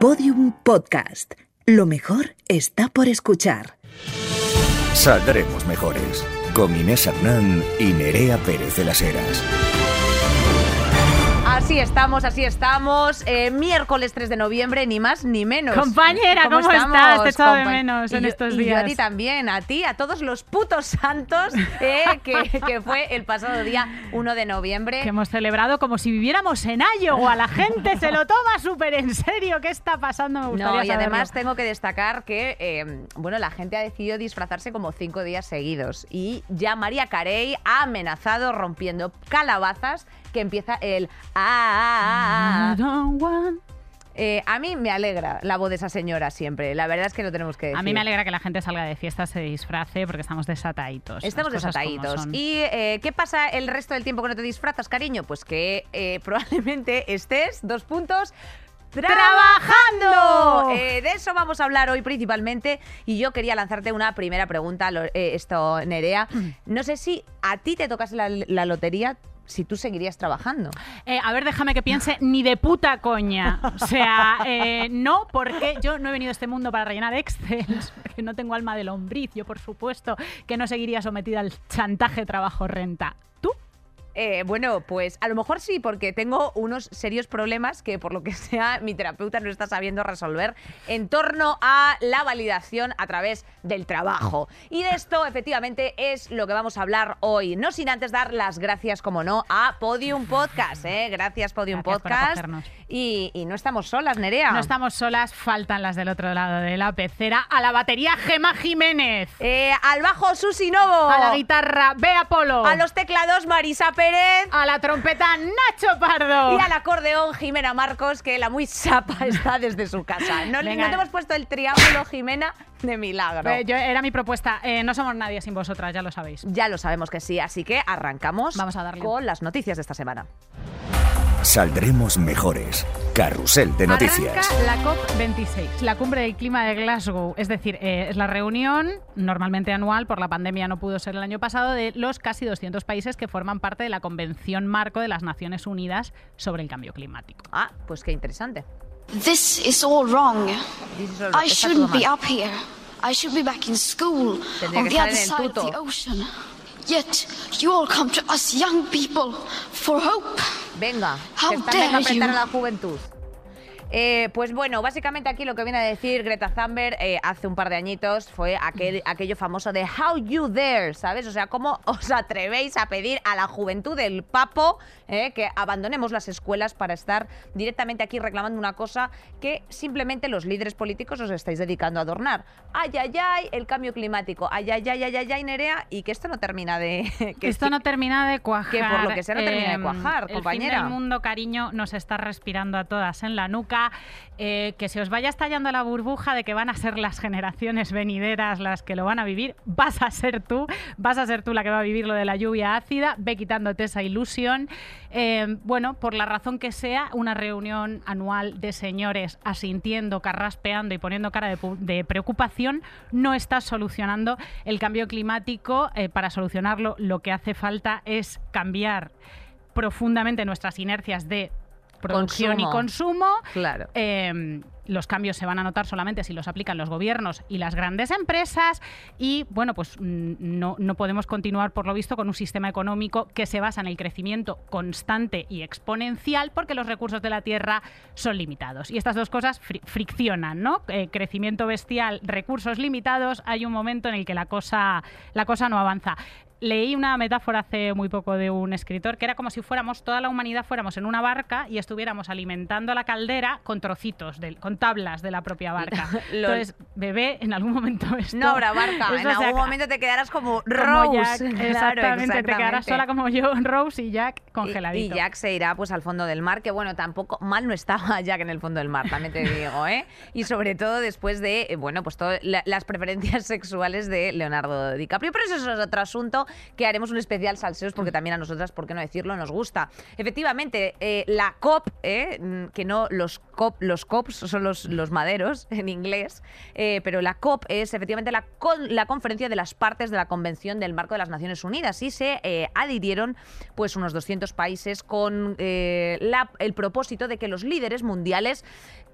Podium Podcast. Lo mejor está por escuchar. Saldremos mejores. Con Inés Hernán y Nerea Pérez de las Heras. Así estamos, así estamos. Eh, miércoles 3 de noviembre, ni más ni menos. Compañera, ¿cómo, estás? Te echado de menos en Y yo- estos y días. yo a ti también, a ti, a todos los putos santos, eh, que, que fue el pasado día 1 de noviembre. Que hemos celebrado como si viviéramos en Iowa. La gente se lo toma súper en serio. ¿Qué está pasando? Me gustaría No, y saberlo. además tengo que destacar que, eh, bueno, la gente ha decidido disfrazarse como cinco días seguidos. Y ya María Carey ha amenazado rompiendo calabazas que empieza el ah, ah, ah, ah. Eh, a mí me alegra la voz de esa señora siempre. La verdad es que lo tenemos que decir. A mí me alegra que la gente salga de fiesta, se disfrace, porque estamos desataditos. Estamos desataditos. ¿Y eh, qué pasa el resto del tiempo que no te disfrazas, cariño? Pues que eh, probablemente estés, dos puntos, trabajando. Eh, de eso vamos a hablar hoy principalmente. Y yo quería lanzarte una primera pregunta, lo- eh, esto, Nerea. No sé si a ti te tocas la, la lotería, si tú seguirías trabajando. Eh, a ver, déjame que piense, ni de puta coña. O sea, eh, no, porque yo no he venido a este mundo para rellenar Excel, que no tengo alma de lombriz. Yo, por supuesto, que no seguiría sometida al chantaje trabajo-renta. ¿Tú? Eh, bueno, pues a lo mejor sí, porque tengo unos serios problemas que por lo que sea mi terapeuta no está sabiendo resolver en torno a la validación a través del trabajo. Y de esto efectivamente es lo que vamos a hablar hoy. No sin antes dar las gracias, como no, a Podium Podcast. ¿eh? Gracias Podium Gracias por Podcast. acogernos. Y, y no estamos solas, Nerea. No estamos solas, faltan las del otro lado de la pecera. A la batería, Gema Jiménez. Eh, al bajo Susi Novo. A la guitarra, Bea Polo. A los teclados Marisa Pérez. A la trompeta, Nacho Pardo. Y al acordeón, Jimena Marcos, que la muy sapa está desde su casa. No, no te hemos puesto el triángulo, Jimena, de milagro. Eh, yo- era mi propuesta. Eh, no somos nadie sin vosotras, ya lo sabéis. Ya lo sabemos que sí, así que arrancamos Vamos a darle. con las noticias de esta semana. Saldremos mejores. Carrusel de noticias. Arranca la COP26, la cumbre del clima de Glasgow. Es decir, eh, es la reunión normalmente anual, por la pandemia no pudo ser el año pasado, de los casi 200 países que forman parte de la Convención Marco de las Naciones Unidas sobre el Cambio Climático. Ah, pues qué interesante. This is all wrong. This is all- I shouldn't todo be up here. I should be back in school Tendría on the estar other en el side of the ocean. Yet you all come to us young people for hope. Venga, How que a dare apretar a you. la juventud. Eh, pues bueno, básicamente aquí lo que viene a decir Greta Thunberg eh, hace un par de añitos fue aquel, aquello famoso de How you dare, ¿sabes? O sea, ¿cómo os atrevéis a pedir a la juventud del papo eh, que abandonemos las escuelas para estar directamente aquí reclamando una cosa que simplemente los líderes políticos os estáis dedicando a adornar? Ay, ay, ay, el cambio climático, ay, ay, ay, ay, ay, ay, Nerea, y que esto no termina de... que Esto no termina de cuajar. que por lo que sea no termina de cuajar, El compañera. fin del mundo, cariño, nos está respirando a todas en la nuca. Eh, que se os vaya estallando la burbuja de que van a ser las generaciones venideras las que lo van a vivir. Vas a ser tú, vas a ser tú la que va a vivir lo de la lluvia ácida. Ve quitándote esa ilusión. Eh, bueno, por la razón que sea, una reunión anual de señores asintiendo, carraspeando y poniendo cara de, preocupación no está solucionando el cambio climático. Eh, para solucionarlo, lo que hace falta es cambiar profundamente nuestras inercias de producción Consumo. y consumo. Claro. Eh, los cambios se van a notar solamente si los aplican los gobiernos y las grandes empresas y bueno pues mm, no, no podemos continuar por lo visto con un sistema económico que se basa en el crecimiento constante y exponencial porque los recursos de la tierra son limitados y estas dos cosas fri- friccionan no Eh, crecimiento bestial recursos limitados hay un momento en el que la cosa la cosa no avanza Leí una metáfora hace muy poco de un escritor que era como si fuéramos, toda la humanidad fuéramos en una barca y estuviéramos alimentando la caldera con trocitos, de- con tablas de la propia barca. Entonces, bebé, en algún momento esto... No habrá barca. En algún acaba- momento te quedarás como como Rose. Jack, Claro, exactamente, te quedarás sola como yo, Rose y Jack congeladito. Y Jack se irá pues al fondo del mar, que bueno, tampoco mal no estaba Jack en el fondo del mar, también te digo, ¿eh? Y sobre todo después de, eh, bueno, pues todas las preferencias sexuales de Leonardo DiCaprio. Pero eso es otro asunto. Que haremos un especial salseos porque también a nosotras, por qué no decirlo, nos gusta. Efectivamente, eh, la COP, eh, mm, que no los COP, los COPs son los, los maderos en inglés, eh, pero la COP es efectivamente la, con- la conferencia de las partes de la Convención del Marco de las Naciones Unidas y se adhirieron pues unos 200 países con la- el propósito de que los líderes mundiales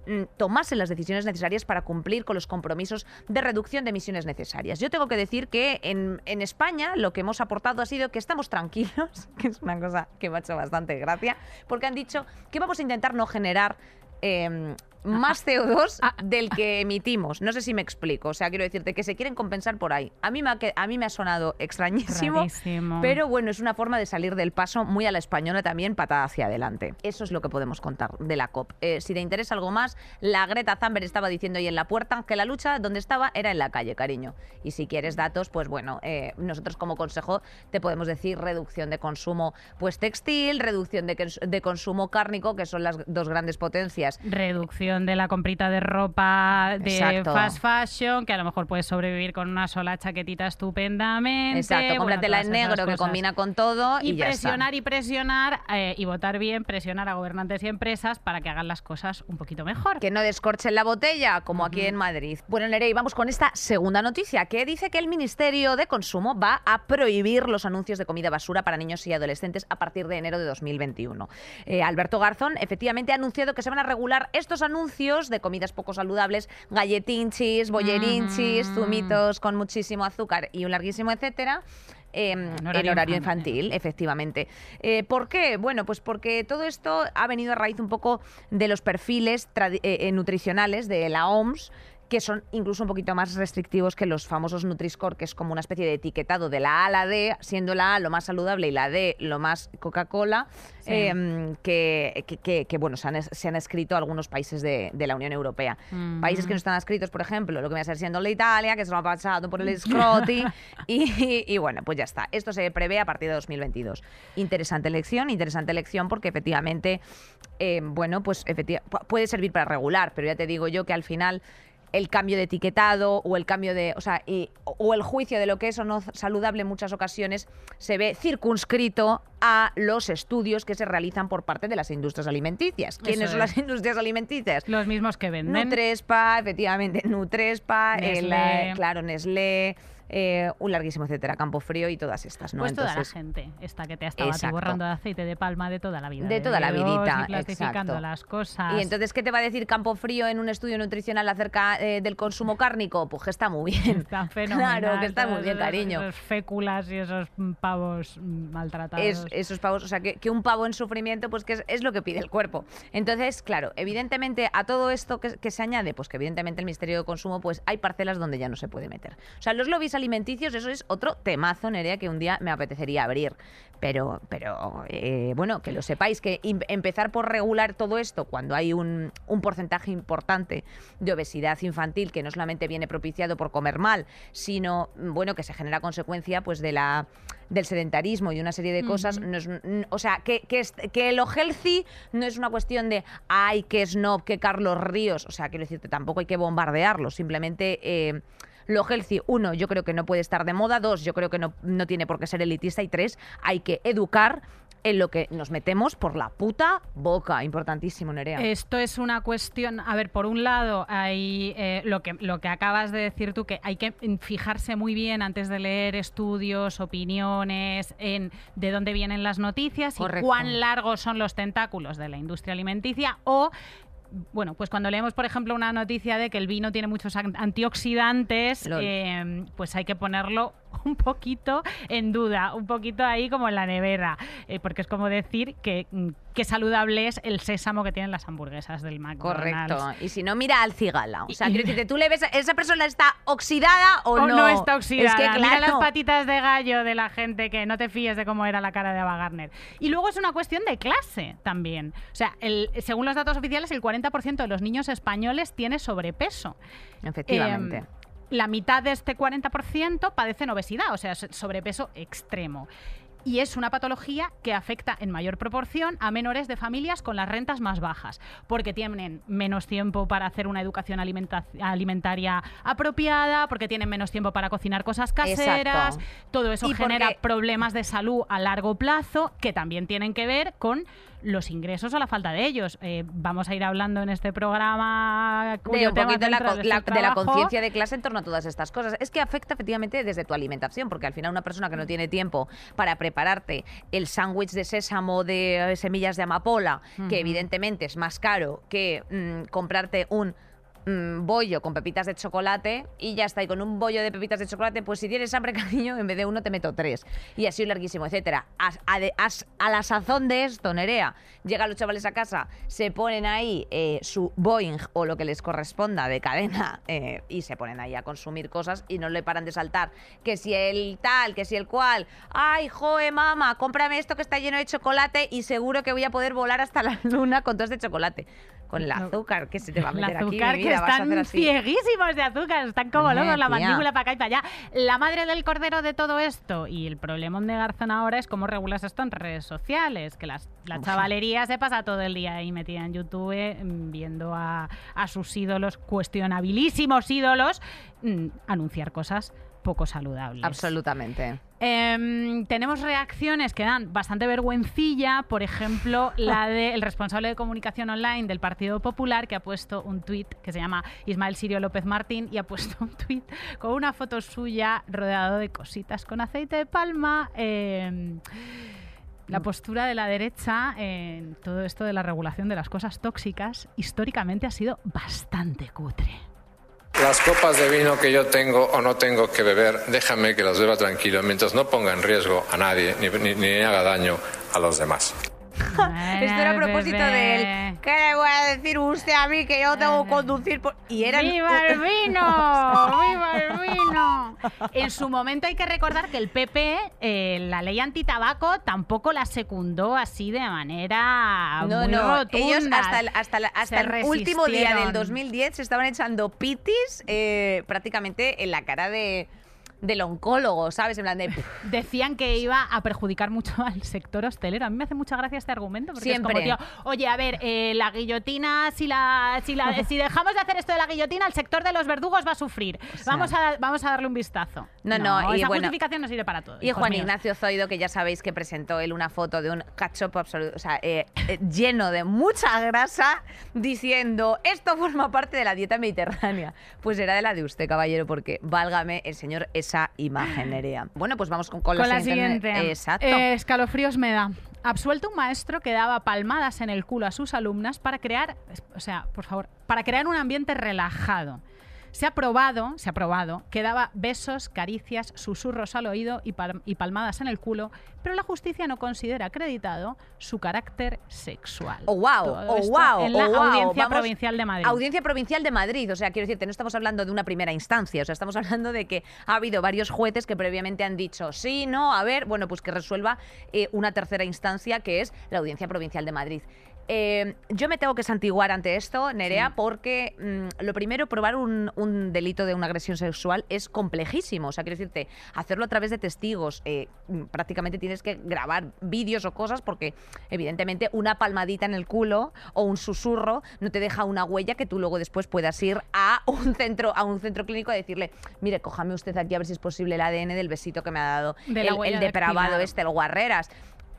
mm, tomasen las decisiones necesarias para cumplir con los compromisos de reducción de emisiones necesarias. Yo tengo que decir que en, en España lo que hemos aportado ha sido que estamos tranquilos, que es una cosa que me ha hecho bastante gracia, porque han dicho que vamos a intentar no generar em, más CO2 ah, del que emitimos. No sé si me explico. O sea, quiero decirte que se quieren compensar por ahí. A mí me ha, que- a mí me ha sonado extrañísimo, Rarísimo. pero bueno, es una forma de salir del paso muy a la española también, patada hacia adelante. Eso es lo que podemos contar de la COP. Eh, si te interesa algo más, la Greta Thunberg estaba diciendo ahí en la puerta que la lucha donde estaba era en la calle, cariño. Y si quieres datos, pues bueno, eh, nosotros como consejo te podemos decir reducción de consumo pues textil, reducción de, de consumo cárnico, que son las dos grandes potencias. reducción de la comprita de ropa de Exacto. fast fashion, que a lo mejor puedes sobrevivir con una sola chaquetita estupendamente. Exacto, bueno, cómpratela todas en negro que combina con todo y, Y, ya está. presionar y presionar eh, y votar bien, presionar a gobernantes y empresas para que hagan las cosas un poquito mejor. Que no descorchen la botella, como aquí en Madrid. Bueno, Nerey, vamos con esta segunda noticia, que dice que el Ministerio de Consumo va a prohibir los anuncios de comida basura para niños y adolescentes a partir de enero de 2021. Eh, Alberto Garzón efectivamente ha anunciado que se van a regular estos anuncios de comidas poco saludables, galletinchis, bollerinchis, Mm. zumitos con muchísimo azúcar y un larguísimo etcétera. eh, en horario horario, infantil. infantil, efectivamente. Eh, ¿Por qué? Bueno, pues porque todo esto ha venido a raíz un poco de los perfiles eh, eh, nutricionales de la OMS que son incluso un poquito más restrictivos que los famosos Nutri-Score, que es como una especie de etiquetado de la A a la D, siendo la A lo más saludable y la D lo más Coca-Cola, Sí. eh, que, que- que- que, bueno, se han, es- se han escrito algunos países de, de la Unión Europea. Mm. Países que no están escritos, por ejemplo, lo que viene a ser siendo la Italia, que se lo ha pasado por el escroti, y, y bueno, pues ya está. Esto se prevé a partir de 2022. Interesante elección, interesante elección porque efectivamente, eh, bueno, pues efectiva- pu- puede servir para regular, pero ya te digo yo que al final el cambio de etiquetado o el cambio de, o sea, y- o el juicio de lo que es o no saludable en muchas ocasiones se ve circunscrito a los estudios que se realizan por parte de las industrias alimenticias. ¿Quiénes son las industrias alimenticias? Los mismos que venden. Nutrespa, efectivamente, Nutrespa, el, Nestlé. eh, claro, Nestlé, eh, un larguísimo etcétera, Campo Frío y todas estas, ¿no? Pues toda la gente, esta que te ha estado borrando de aceite de palma de toda la vida. De toda la vidita, y clasificando exacto. las cosas. Y entonces, ¿qué te va a decir Campo Frío en un estudio nutricional acerca eh, del consumo cárnico? Pues que está muy bien. Está fenomenal. Claro, que está muy bien, cariño. Esos féculas y esos pavos maltratados. Es, esos pavos, o sea, que, que un pavo en sufrimiento, pues que es, es lo que pide el cuerpo. Entonces, claro, evidentemente a todo esto que, que se añade, pues que evidentemente el Ministerio de Consumo, pues hay parcelas donde ya no se puede meter. O sea, los lobbies alimenticios, eso es otro temazo, Nerea, que un día me apetecería abrir. Pero, pero eh, bueno, que lo sepáis, que empezar por regular todo esto cuando hay un, un porcentaje importante de obesidad infantil que no solamente viene propiciado por comer mal, sino, bueno, que se genera consecuencia pues de la del sedentarismo y una serie de cosas, no es- n- o sea, que, que, es- que lo healthy no es una cuestión de, ay, que snob, que Carlos Ríos, o sea, quiero decirte, tampoco hay que bombardearlo, simplemente... eh, lo healthy, uno, yo creo que no puede estar de moda. Dos, yo creo que no, no tiene por qué ser elitista. Y tres, hay que educar en lo que nos metemos por la puta boca. Importantísimo, Nerea. Esto es una cuestión, a ver, por un lado hay eh, lo, que, lo que acabas de decir tú, que hay que fijarse muy bien antes de leer estudios, opiniones, en de dónde vienen las noticias Correcto. y cuán largos son los tentáculos de la industria alimenticia o... Bueno, pues cuando leemos, por ejemplo, una noticia de que el vino tiene muchos an- antioxidantes, eh, pues hay que ponerlo un poquito en duda, un poquito ahí como en la nevera, eh, porque es como decir que mm, qué saludable es el sésamo que tienen las hamburguesas del McDonald's. Correcto. Y si no, mira al cigala. O sea, quiero decirte, tú le ves, a- ¿esa persona está oxidada o, O no? no está oxidada. Es que, Mira las claro, patitas de gallo de la gente que no te fíes de cómo era la cara de Ava Gardner. Y luego es una cuestión de clase también. O sea, el- según los datos oficiales, el 40% de los niños españoles tiene sobrepeso. Efectivamente. Em, la mitad de este 40% padecen obesidad, o sea, so- sobrepeso extremo. Y es una patología que afecta en mayor proporción a menores de familias con las rentas más bajas, porque tienen menos tiempo para hacer una educación alimenta- alimentaria apropiada, porque tienen menos tiempo para cocinar cosas caseras, Exacto. todo eso Y genera porque- problemas de salud a largo plazo que también tienen que ver con los ingresos o la falta de ellos. Eh, vamos a ir hablando en este programa de un poquito la, de la conciencia de clase en torno a todas estas cosas. Es que afecta efectivamente desde tu alimentación, porque al final una persona que no tiene tiempo para prepararte el sándwich de sésamo de eh, semillas de amapola, que evidentemente es más caro que mm, comprarte un mm, bollo con pepitas de chocolate y ya está. Y con un bollo de pepitas de chocolate, pues si tienes hambre, cariño, en vez de uno te meto tres. Y así larguísimo, etcétera. A, de- la sazón de esto, Nerea, llegan los chavales a casa, se ponen ahí eh, su Boeing o lo que les corresponda de cadena eh, y se ponen ahí a consumir cosas y no le paran de saltar. Que si el tal, que si el cual. Ay, joe, mamá, cómprame esto que está lleno de chocolate y seguro que voy a poder volar hasta la luna con todo este chocolate. Con el azúcar que se te va a El meter aquí, azúcar mi que vida, están cieguísimos de azúcar, están como Hombre, locos, la mandíbula para acá y para allá. La madre del cordero de todo esto y el problemón de Garzón ahora es cómo regulas esto en redes sociales, que las, la chavalería se pasa todo el día ahí metida en YouTube mm, viendo a, a sus ídolos, cuestionabilísimos ídolos, mm, anunciar cosas poco saludables. Absolutamente. Em, tenemos reacciones que dan bastante vergüencilla, por ejemplo, la del responsable de comunicación online del Partido Popular que ha puesto un tuit que se llama Ismael Sirio López Martín y ha puesto un tuit con una foto suya rodeado de cositas con aceite de palma. em, la postura de la derecha en todo esto de la regulación de las cosas tóxicas históricamente ha sido bastante cutre. Las copas de vino que yo tengo o no tengo que beber, déjame que las beba tranquilo mientras no ponga en riesgo a nadie ni, ni- ni haga daño a los demás. Esto era a propósito del. ¿Qué le voy a decir usted a mí que yo tengo que conducir? por-?" Y eran. ¡Viva el vino! ¡Viva el vino! En su momento hay que recordar que el PP, eh, la ley antitabaco, tampoco la secundó así de manera No, muy no, rotunda. ellos hasta el, hasta la- hasta Se el último día del resistieron. 2010 se estaban echando pitis eh, prácticamente en la cara de, del oncólogo, ¿sabes? En plan de. Decían que iba a perjudicar mucho al sector hostelero. A mí me hace mucha gracia este argumento porque Siempre. es como, tío, oye, a ver, eh, la guillotina, si la, si la, si dejamos de hacer esto de la guillotina, el sector de los verdugos va a sufrir. sea. vamos, a, vamos a darle un vistazo. No, no, y esa bueno, justificación no sirve para todo. Y Juan míos. Ignacio Zoido, que ya sabéis que presentó él una foto de un cachopo absoluto, o sea, eh, eh, lleno de mucha grasa, diciendo, esto forma parte de la dieta mediterránea. Pues era de la de usted, caballero, porque válgame el señor esa imagen, Nerea. Bueno, pues vamos con, con Con la siguiente. Exacto. Eh, escalofríos me da. Absuelto un maestro que daba palmadas en el culo a sus alumnas para crear, o sea, por favor, para crear un ambiente relajado. Se ha probado, se ha probado, que daba besos, caricias, susurros al oído y, pal- y palmadas en el culo, pero la justicia no considera acreditado su carácter sexual. Oh, wow, Todo oh, wow, En la oh, wow. Audiencia Vamos- Provincial de Madrid. Audiencia Provincial de Madrid, o sea, quiero decirte, no estamos hablando de una primera instancia, o sea, estamos hablando de que ha habido varios jueces que previamente han dicho sí, no, a ver, bueno, pues que resuelva eh, una tercera instancia que es la Audiencia Provincial de Madrid. Eh, yo me tengo que santiguar ante esto, Nerea, porque mm, lo primero, probar un, un delito de una agresión sexual es complejísimo. O sea, quiero decirte, hacerlo a través de testigos, eh, mm, prácticamente tienes que grabar vídeos o cosas porque, evidentemente, una palmadita en el culo o un susurro no te deja una huella que tú luego después puedas ir a un centro, a un centro clínico a decirle, mire, cójame usted aquí a ver si es posible el ADN del besito que me ha dado De el, depravado este, el guarreras.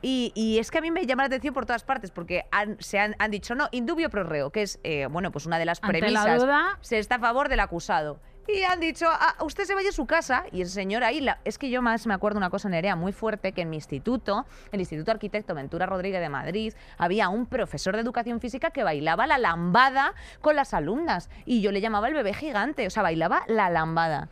Y, y es que a mí me llama la atención por todas partes, porque han, se han, han dicho, no, indubio pro reo, que es, eh, bueno, pues una de las Ante la premisas. duda- Se está a favor del acusado. Y han dicho, "Ah, usted se vaya a su casa. Y el señor ahí, la- es que yo más me acuerdo una cosa, Nerea, muy fuerte, que en mi instituto, el Instituto Arquitecto Ventura Rodríguez de Madrid, había un profesor de educación física que bailaba la lambada con las alumnas. Y yo le llamaba el bebé gigante, o sea, bailaba la lambada.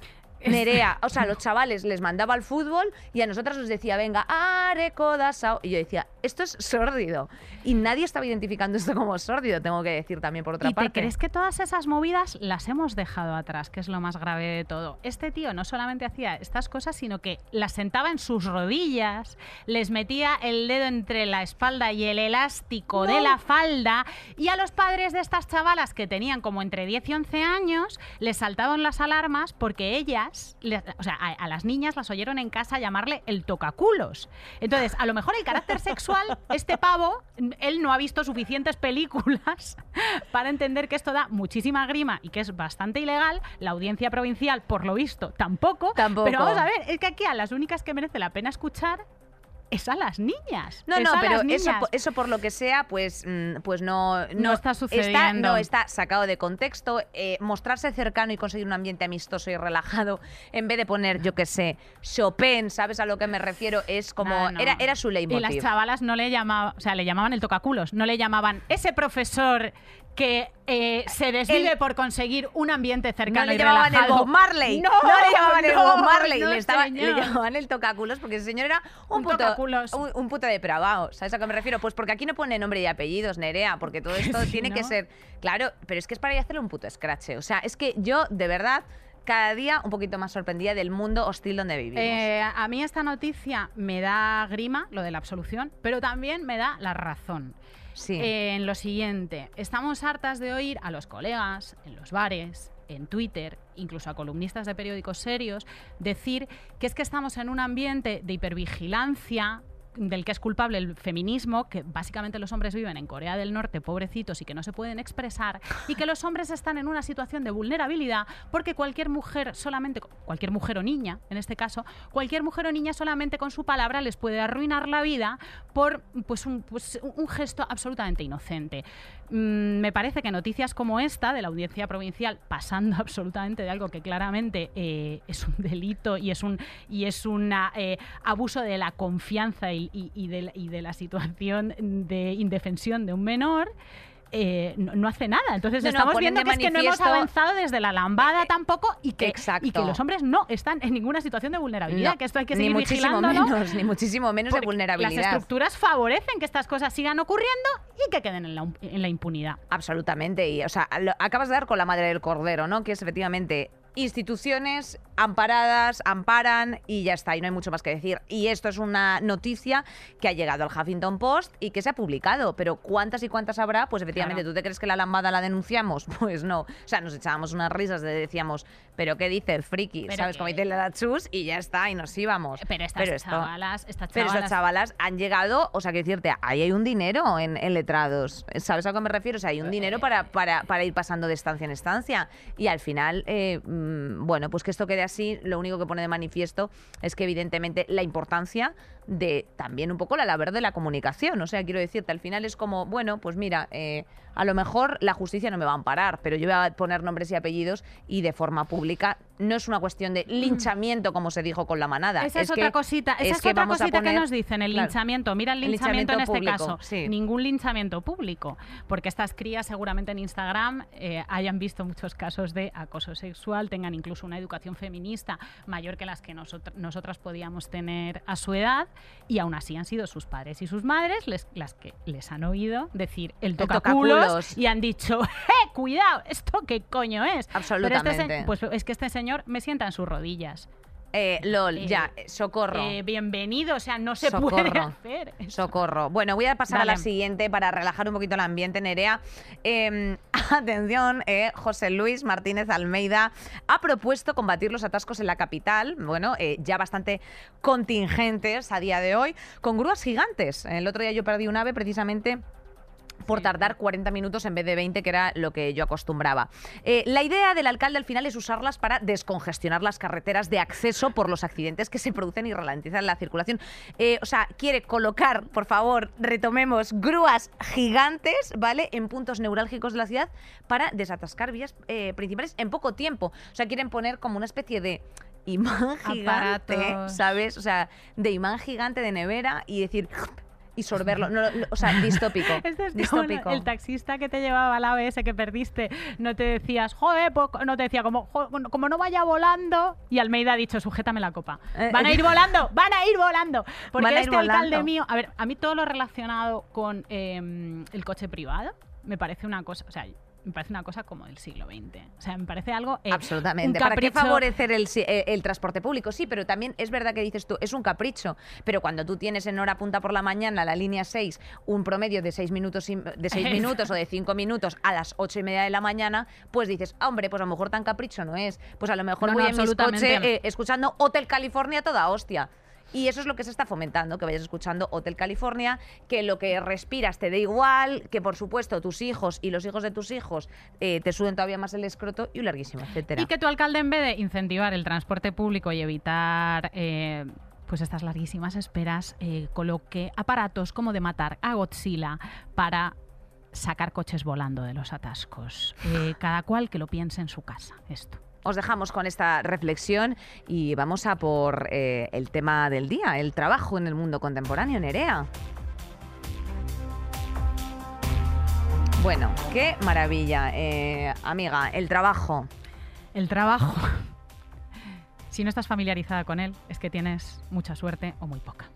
Nerea, o sea, a los chavales les mandaba al fútbol y a nosotras nos decía, venga, areco da sao". Y yo decía, esto es sórdido. Y nadie estaba identificando esto como sórdido, tengo que decir también por otra ¿Y parte. te crees que todas esas movidas las hemos dejado atrás, que es lo más grave de todo? Este tío no solamente hacía estas cosas, sino que las sentaba en sus rodillas, les metía el dedo entre la espalda y el elástico de la falda, y a los padres de estas chavalas que tenían como entre 10 y 11 años les saltaban las alarmas porque ellas le- o sea, a, a las niñas las oyeron en casa llamarle el tocaculos. Entonces, a lo mejor el carácter sexual, este pavo, él no ha visto suficientes películas para entender que esto da muchísima grima y que es bastante ilegal. La audiencia provincial, por lo visto, tampoco. Tampoco. Pero vamos a ver, es que aquí a las únicas que merece la pena escuchar es a las niñas. No, es no, pero eso, eso por lo que sea, pues, mm, pues no, No está sucediendo. no está sacado de contexto. Eh, mostrarse cercano y conseguir un ambiente amistoso y relajado, en vez de poner, yo qué sé, Chopin, ¿sabes a lo que me refiero? Es como No, no. era, era su Y las leitmotiv. chavalas no le llamaban, o sea, le llamaban el tocaculos, no le llamaban ese profesor que eh, se desvive El- por conseguir un ambiente No cercano le y llamaban el relajado. Bob Marley. No, le llamaban el no, Bob Marley. no, le, estaba- le llamaban el tocaculos porque ese señor era un, Un puto, tocaculos. un, un puto depravado. ¿Sabes a qué me refiero? Pues porque aquí no pone nombre y apellidos, Nerea, porque todo esto Sí, tiene que ¿no? ser. Claro, pero es que es para ir a hacerle un puto scratch. O sea, es que yo, de verdad, cada día un poquito más sorprendida del mundo hostil donde vivimos. Eh, a mí esta noticia me da grima, lo de la absolución, pero también me da la razón. En lo siguiente, estamos hartas de oír a los colegas en los bares, en Twitter, incluso a columnistas de periódicos serios, decir que es que estamos en un ambiente de hipervigilancia del que es culpable el feminismo, que básicamente los hombres viven en Corea del Norte, pobrecitos, y que no se pueden expresar, y que los hombres están en una situación de vulnerabilidad porque cualquier mujer solamente, cualquier mujer o niña, en este caso, cualquier mujer o niña solamente con su palabra les puede arruinar la vida por pues un, pues, un- gesto absolutamente inocente. Mm, me parece que noticias como esta de la audiencia provincial, pasando absolutamente de algo que claramente eh, es un delito y es un y es un abuso de la confianza y de la situación de indefensión de un menor. Eh, no, no hace nada. Entonces No, estamos viendo que es que no hemos avanzado desde la lambada tampoco y que, Exacto. y que los hombres no están en ninguna situación de vulnerabilidad, que esto hay que ni seguir muchísimo vigilándolo. menos, ni muchísimo menos de vulnerabilidad. Las estructuras favorecen que estas cosas sigan ocurriendo y que queden en la, en la impunidad. Absolutamente. Y, o sea, lo- acabas de dar con la madre del cordero, ¿no? Que es efectivamente instituciones amparadas, amparan y ya está, y no hay mucho más que decir. Y esto es una noticia que ha llegado al Huffington Post y que se ha publicado, pero ¿cuántas y cuántas habrá? Pues efectivamente, Claro. ¿tú te crees que la lambada la denunciamos? Pues no. O sea, nos echábamos unas risas de decíamos, ¿pero qué dice el friki? Pero ¿Sabes? que- Como dice la chus y ya está, y nos íbamos. Pero estas esto- chavalas, estas pero chavalas, estas chavalas han llegado, o sea, que decirte, ahí hay un dinero en, en letrados. ¿Sabes a qué me refiero? O sea, hay un dinero para, para, para ir pasando de estancia en estancia. Y al final, eh, bueno, pues que esto quede así, lo único que pone de manifiesto es que evidentemente la importancia de también un poco la labor de la comunicación. O sea, quiero decirte, al final es como, bueno, pues mira, eh, a lo mejor la justicia no me va a amparar, pero yo voy a poner nombres y apellidos y de forma pública. No es una cuestión de linchamiento, como se dijo con la manada. Esa es, otra cosita, esa es, que otra cosita que nos dicen, el Claro. linchamiento. Mira el El linchamiento, en este caso. sí. Ningún linchamiento público, porque estas crías seguramente en Instagram eh, hayan visto muchos casos de acoso sexual, tengan incluso una educación feminista mayor que las que nosotr- nosotras podíamos tener a su edad, y aún así han sido sus padres y sus madres les- las que les han oído decir el tocaculos, tocaculos. y han dicho, ¡eh, cuidado! ¿Esto qué coño es? Pero este Absolutamente. pues es que este señor me sienta en sus rodillas. Eh, LOL, Eh, ya, eh, socorro. Eh, bienvenido, o sea, no se Socorro. puede hacer. eso. Socorro. Bueno, voy a pasar a la siguiente para relajar un poquito el ambiente, Nerea. Eh, atención, eh, José Luis Martínez Almeida ha propuesto combatir los atascos en la capital, bueno, eh, ya bastante contingentes a día de hoy, con grúas gigantes. El otro día yo perdí un ave precisamente por tardar 40 minutos en vez de 20, que era lo que yo acostumbraba. Eh, la idea del alcalde al final es usarlas para descongestionar las carreteras de acceso por los accidentes que se producen y ralentizan la circulación. Eh, o sea, quiere colocar, por favor, retomemos grúas gigantes, ¿vale? En puntos neurálgicos de la ciudad para desatascar vías eh, principales en poco tiempo. O sea, quieren poner como una especie de imán gigante, Aparatos. ¿sabes? O sea, de imán gigante de nevera y decir y sorberlo. No, no, o sea, distópico. Este es como distópico. el taxista que te llevaba al ABS que perdiste. No te decías, joder, pues", no te decía como, "Jo, como no vaya volando. Y Almeida ha dicho, sujétame la copa. Eh, Van a ir volando, van a ir volando. Porque ir este alcalde mío, a ver, a mí todo lo relacionado con eh, el coche privado me parece una cosa, o sea, me parece una cosa como del siglo XX. O sea, me parece algo... eh, Absolutamente. un ¿Para qué favorecer el, si- eh, el transporte público? Sí, pero también es verdad que dices tú, es un capricho. Pero cuando tú tienes en hora punta por la mañana la línea 6 un promedio de 6 minutos, y- de seis minutos o de 5 minutos a las 8 y media de la mañana, pues dices, "Ah, hombre, pues a lo mejor tan capricho no es. Pues a lo mejor No, voy no, en mi coche eh, escuchando Hotel California toda hostia. Y eso es lo que se está fomentando, que vayas escuchando Hotel California, que lo que respiras te dé igual, que por supuesto tus hijos y los hijos de tus hijos eh, te suden todavía más el escroto y un larguísimo, etcétera. Y que tu alcalde, en vez de incentivar el transporte público y evitar eh, pues estas larguísimas esperas, eh, coloque aparatos como de matar a Godzilla para sacar coches volando de los atascos. Cada cual que lo piense en su casa, esto. Os dejamos con esta reflexión y vamos a por eh, el tema del día, el trabajo en el mundo contemporáneo, Nerea. Bueno, qué maravilla, eh, amiga, el trabajo. El trabajo. Si no estás familiarizada con él, es que tienes mucha suerte o muy poca.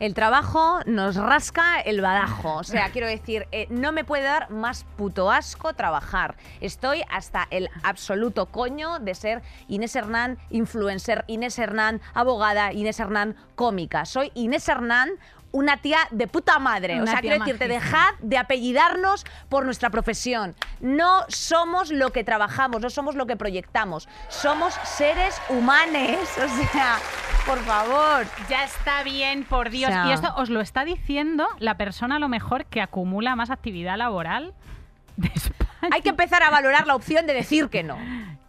El trabajo nos rasca el badajo. O sea, quiero decir, eh, no me puede dar más puto asco trabajar. Estoy hasta el absoluto coño de ser Inés Hernán, influencer, Inés Hernán, abogada, Inés Hernán, cómica. Soy Inés Hernán. Una tía de puta madre. o sea, quiero decirte, dejad de apellidarnos por nuestra profesión. No somos lo que trabajamos, no somos lo que proyectamos. Somos seres humanes. O sea, por favor. Ya está bien, por Dios. O sea- Y esto os lo está diciendo la persona a lo mejor que acumula más actividad laboral de España. Hay que empezar a valorar la opción de decir que no.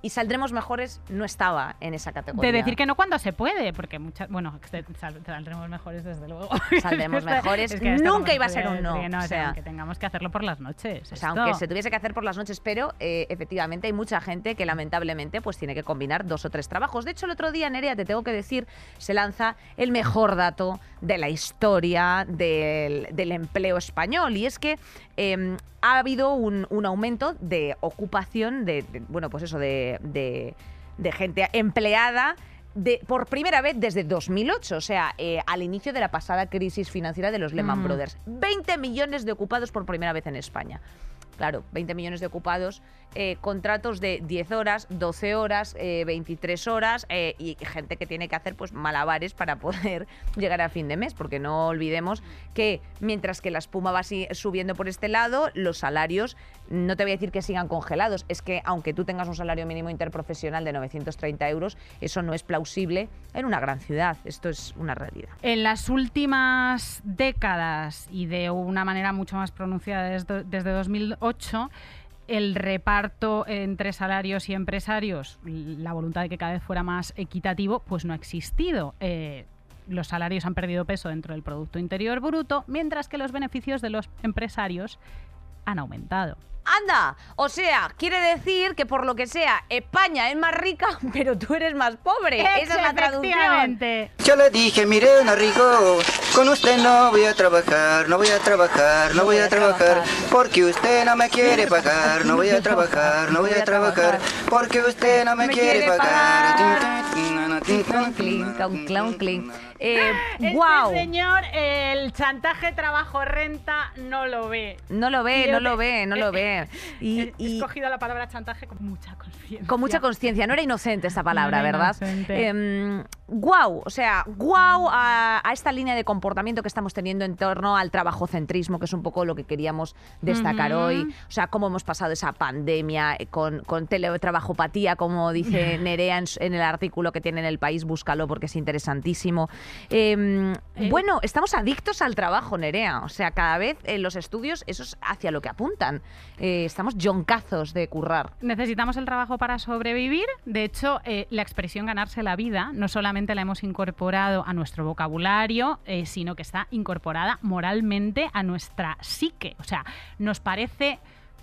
Y saldremos mejores no estaba en esa categoría. De decir que no cuando se puede, porque muchas, bueno, sal- saldremos mejores desde luego. Saldremos mejores. es que esto Nunca iba a se ser un no, decir, o sea, sea. que tengamos que hacerlo por las noches. O sea, esto. aunque se tuviese que hacer por las noches, pero eh, efectivamente hay mucha gente que lamentablemente pues tiene que combinar dos o tres trabajos. De hecho, el otro día, Nerea, te tengo que decir, se lanza el mejor dato de la historia del, del empleo español. Y es que eh, ha habido un, un aumento de ocupación de, de- bueno, pues eso, de, de- de gente empleada. De, por primera vez desde 2008, o sea, eh, al inicio de la pasada crisis financiera de los Lehman Mm. Brothers. 20 millones de ocupados por primera vez en España. Claro, 20 millones de ocupados, eh, contratos de 10 horas, 12 horas, eh, 23 horas eh, y gente que tiene que hacer pues malabares para poder llegar a fin de mes, porque no olvidemos que mientras que la espuma va subiendo por este lado, los salarios, no te voy a decir que sigan congelados, es que aunque tú tengas un salario mínimo interprofesional de 930 euros, eso no es plausible en una gran ciudad, esto es una realidad. En las últimas décadas y de una manera mucho más pronunciada desde, desde 2008, el reparto entre salarios y empresarios, la voluntad de que cada vez fuera más equitativo, pues no ha existido. Eh, los salarios han perdido peso dentro del Producto Interior Bruto, mientras que los beneficios de los empresarios han aumentado. Anda, o sea, quiere decir que por lo que sea, España es más rica, pero tú eres más pobre. Esa es la traducción. Yo le dije, mire, don Rico, con usted no voy a trabajar, no voy a trabajar, no voy a trabajar, porque usted no me quiere pagar, no voy a trabajar, no voy a trabajar, porque usted no me quiere pagar. Eh, Este ¡Guau! señor, el chantaje trabajo-renta no lo ve. No lo ve, no te- lo ve, no lo ve. Y, He escogido la palabra chantaje con mucha conciencia. con mucha conciencia, no era inocente esta palabra, No era ¿verdad? inocente. Em, guau, o sea, guau a, a esta línea de comportamiento que estamos teniendo en torno al trabajocentrismo, que es un poco lo que queríamos destacar hoy. O sea, cómo hemos pasado esa pandemia eh, con, con teletrabajopatía, como dice Nerea en, el artículo que tiene en el país, búscalo porque es interesantísimo. Em, Eh. Bueno, estamos adictos al trabajo, Nerea. O sea, cada vez en los estudios eso es hacia lo que apuntan. Eh, estamos yoncazos de currar. Necesitamos el trabajo para sobrevivir. De hecho, la expresión ganarse la vida no solamente la hemos incorporado a nuestro vocabulario, eh, sino que está incorporada moralmente a nuestra psique. O sea, nos parece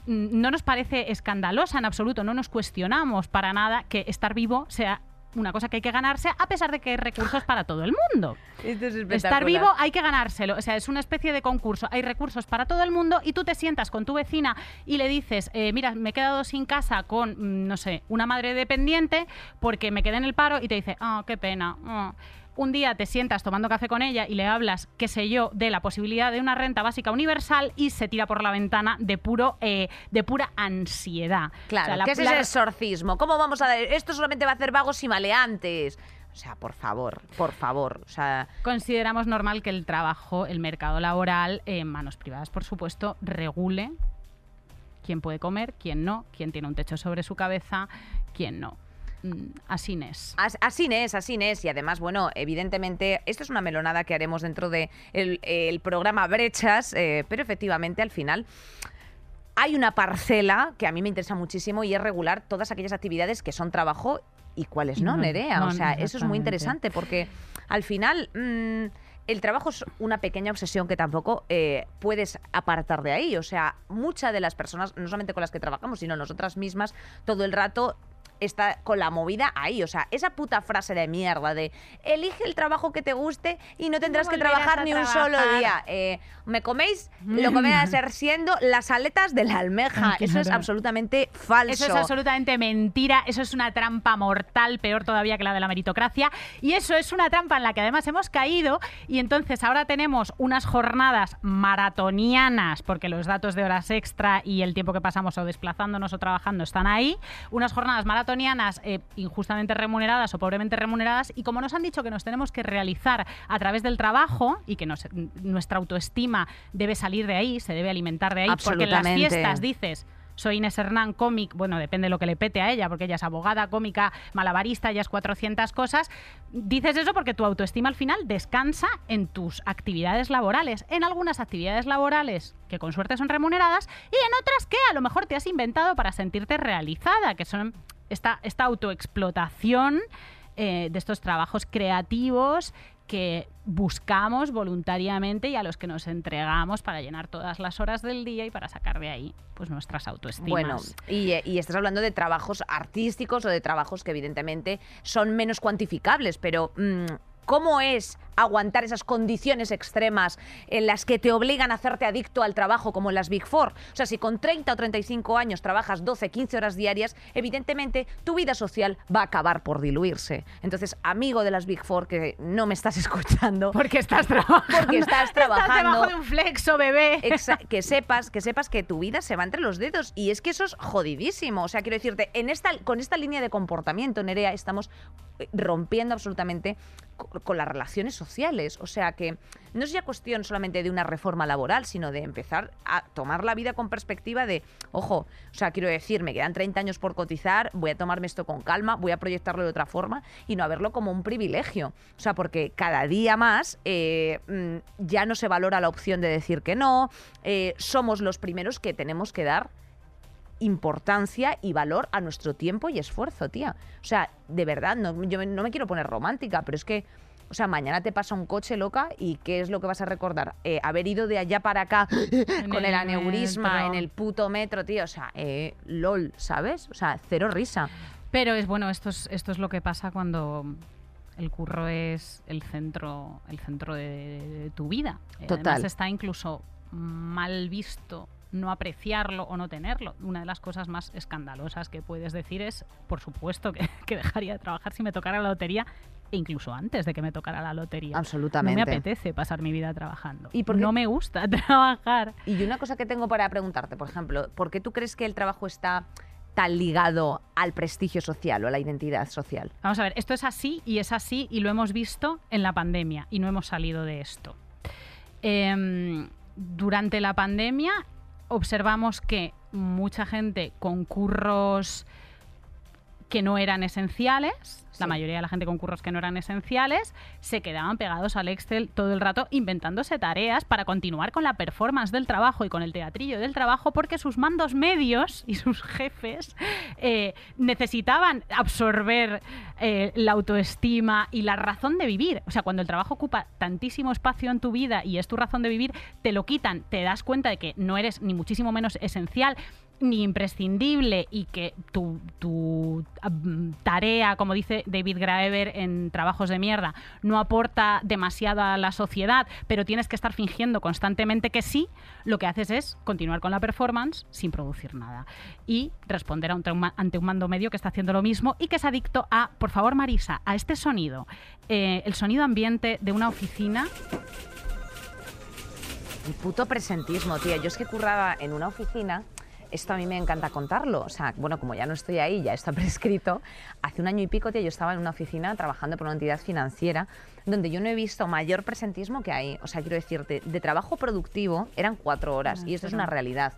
mm, no nos parece escandalosa en absoluto, no nos cuestionamos para nada que estar vivo sea una cosa que hay que ganarse a pesar de que hay recursos para todo el mundo. Estar vivo hay que ganárselo. O sea, es una especie de concurso. Hay recursos para todo el mundo y tú te sientas con tu vecina y le dices, eh, mira, me he quedado sin casa con, mm, no sé, una madre dependiente porque me quedé en el paro y te dice, ah, qué pena. ah". Un día te sientas tomando café con ella y le hablas, qué sé yo, de la posibilidad de una renta básica universal y se tira por la ventana de puro eh, de pura ansiedad. Claro, O sea, la- ¿qué es ese exorcismo? ¿Cómo vamos a... Esto solamente va a hacer vagos y maleantes. O sea, por favor, por favor. O sea, Consideramos normal que el trabajo, el mercado laboral, en manos privadas, por supuesto, regule quién puede comer, quién no, quién tiene un techo sobre su cabeza, quién no. Mm, Así es. as- así es, así es. Y además, bueno, evidentemente, esto es una melonada que haremos dentro del de el, programa Brechas, eh, pero efectivamente, al final... Hay una parcela que a mí me interesa muchísimo y es regular todas aquellas actividades que son trabajo y cuáles no, No, Nerea. no, o sea, eso es muy interesante porque al final mm, el trabajo es una pequeña obsesión que tampoco eh, puedes apartar de ahí. O sea, muchas de las personas, no solamente con las que trabajamos, sino nosotras mismas, todo el rato está con la movida ahí. O sea, esa puta frase de mierda de elige el trabajo que te guste y no tendrás que trabajar ni un solo día. Eh, me coméis lo que me va a ser siendo las aletas de la almeja. Eso es absolutamente falso. Eso es absolutamente mentira, eso es una trampa mortal, peor todavía que la de la meritocracia, y eso es una trampa en la que además hemos caído y entonces ahora tenemos unas jornadas maratonianas, porque los datos de horas extra y el tiempo que pasamos o desplazándonos o trabajando están ahí, unas jornadas maratonianas eh, injustamente remuneradas o pobremente remuneradas, y como nos han dicho que nos tenemos que realizar a través del trabajo y que nos- nuestra autoestima debe salir de ahí, se debe alimentar de ahí, porque en las fiestas dices, soy Inés Hernán, cómic, bueno, depende de lo que le pete a ella, porque ella es abogada, cómica, malabarista, ella es 400 cosas. Dices eso porque tu autoestima al final descansa en tus actividades laborales, en algunas actividades laborales que con suerte son remuneradas y en otras que a lo mejor te has inventado para sentirte realizada, que son esta, esta autoexplotación eh, de estos trabajos creativos que buscamos voluntariamente y a los que nos entregamos para llenar todas las horas del día y para sacar de ahí pues nuestras autoestimas. Bueno, y, estás hablando de trabajos artísticos o de trabajos que evidentemente son menos cuantificables, pero mm, ¿cómo es aguantar esas condiciones extremas en las que te obligan a hacerte adicto al trabajo como en las Big Four? O sea, si con 30 o 35 años trabajas 12, 15 horas diarias, evidentemente tu vida social va a acabar por diluirse. Entonces, amigo de las Big Four, que no me estás escuchando, porque estás trabajando. Porque estás trabajando. Estás debajo de un flexo, bebé. Que sepas que sepas que tu vida se va entre los dedos y es que eso es jodidísimo o sea quiero decirte en esta con esta línea de comportamiento Nerea estamos eh, rompiendo absolutamente con las relaciones sociales. O sea que no es ya cuestión solamente de una reforma laboral sino de empezar a tomar la vida con perspectiva de ojo o sea quiero decir me quedan 30 años por cotizar voy a tomarme esto con calma voy a proyectarlo de otra forma y no a verlo como un privilegio. O sea porque cada día más eh, mm, ya no se valora la opción de decir que no eh, somos los primeros que tenemos que dar importancia y valor a nuestro tiempo y esfuerzo, tía. O sea, de verdad, no, yo me- no me quiero poner romántica, pero es que, o sea, mañana te pasa un coche loca y ¿qué es lo que vas a recordar? Eh, haber ido de allá para acá con el aneurisma metro. en el puto metro, tío. O sea, eh, lol, ¿sabes? O sea, cero risa. Pero es bueno, esto es, esto es lo que pasa cuando el curro es el centro, el centro de, de tu vida. Total. Además está incluso mal visto no apreciarlo o no tenerlo. Una de las cosas más escandalosas que puedes decir es, por supuesto, que, que dejaría de trabajar si me tocara la lotería, e incluso antes de que me tocara la lotería. Absolutamente. No me apetece pasar mi vida trabajando. ¿Y por qué? No me gusta trabajar. Y una cosa que tengo para preguntarte, por ejemplo, ¿por qué tú crees que el trabajo está tan ligado al prestigio social o a la identidad social? Vamos a ver, esto es así y es así y lo hemos visto en la pandemia y no hemos salido de esto. Em, durante la pandemia observamos que mucha gente con curros que no eran esenciales, la mayoría de la gente con curros que no eran esenciales, se quedaban pegados al Excel todo el rato inventándose tareas para continuar con la performance del trabajo y con el teatrillo del trabajo porque sus mandos medios y sus jefes eh, necesitaban absorber eh, la autoestima y la razón de vivir. O sea, cuando el trabajo ocupa tantísimo espacio en tu vida y es tu razón de vivir, te lo quitan, te das cuenta de que no eres ni muchísimo menos esencial. Ni imprescindible y que tu, tu, tarea, como dice David Graeber en Trabajos de Mierda, no aporta demasiado a la sociedad, pero tienes que estar fingiendo constantemente que sí, lo que haces es continuar con la performance sin producir nada y responder ante un, ante un mando medio que está haciendo lo mismo y que es adicto a, por favor Marisa, a este sonido, eh, el sonido ambiente de una oficina. El puto presentismo, tía. Yo es que curraba en una oficina. Esto a mí me encanta contarlo. O sea, bueno, como ya no estoy ahí, ya está prescrito. Hace un año y pico, tía, yo estaba en una oficina trabajando por una entidad financiera donde yo no he visto mayor presentismo que ahí. O sea, quiero decirte, de trabajo productivo eran cuatro horas y esto es una realidad.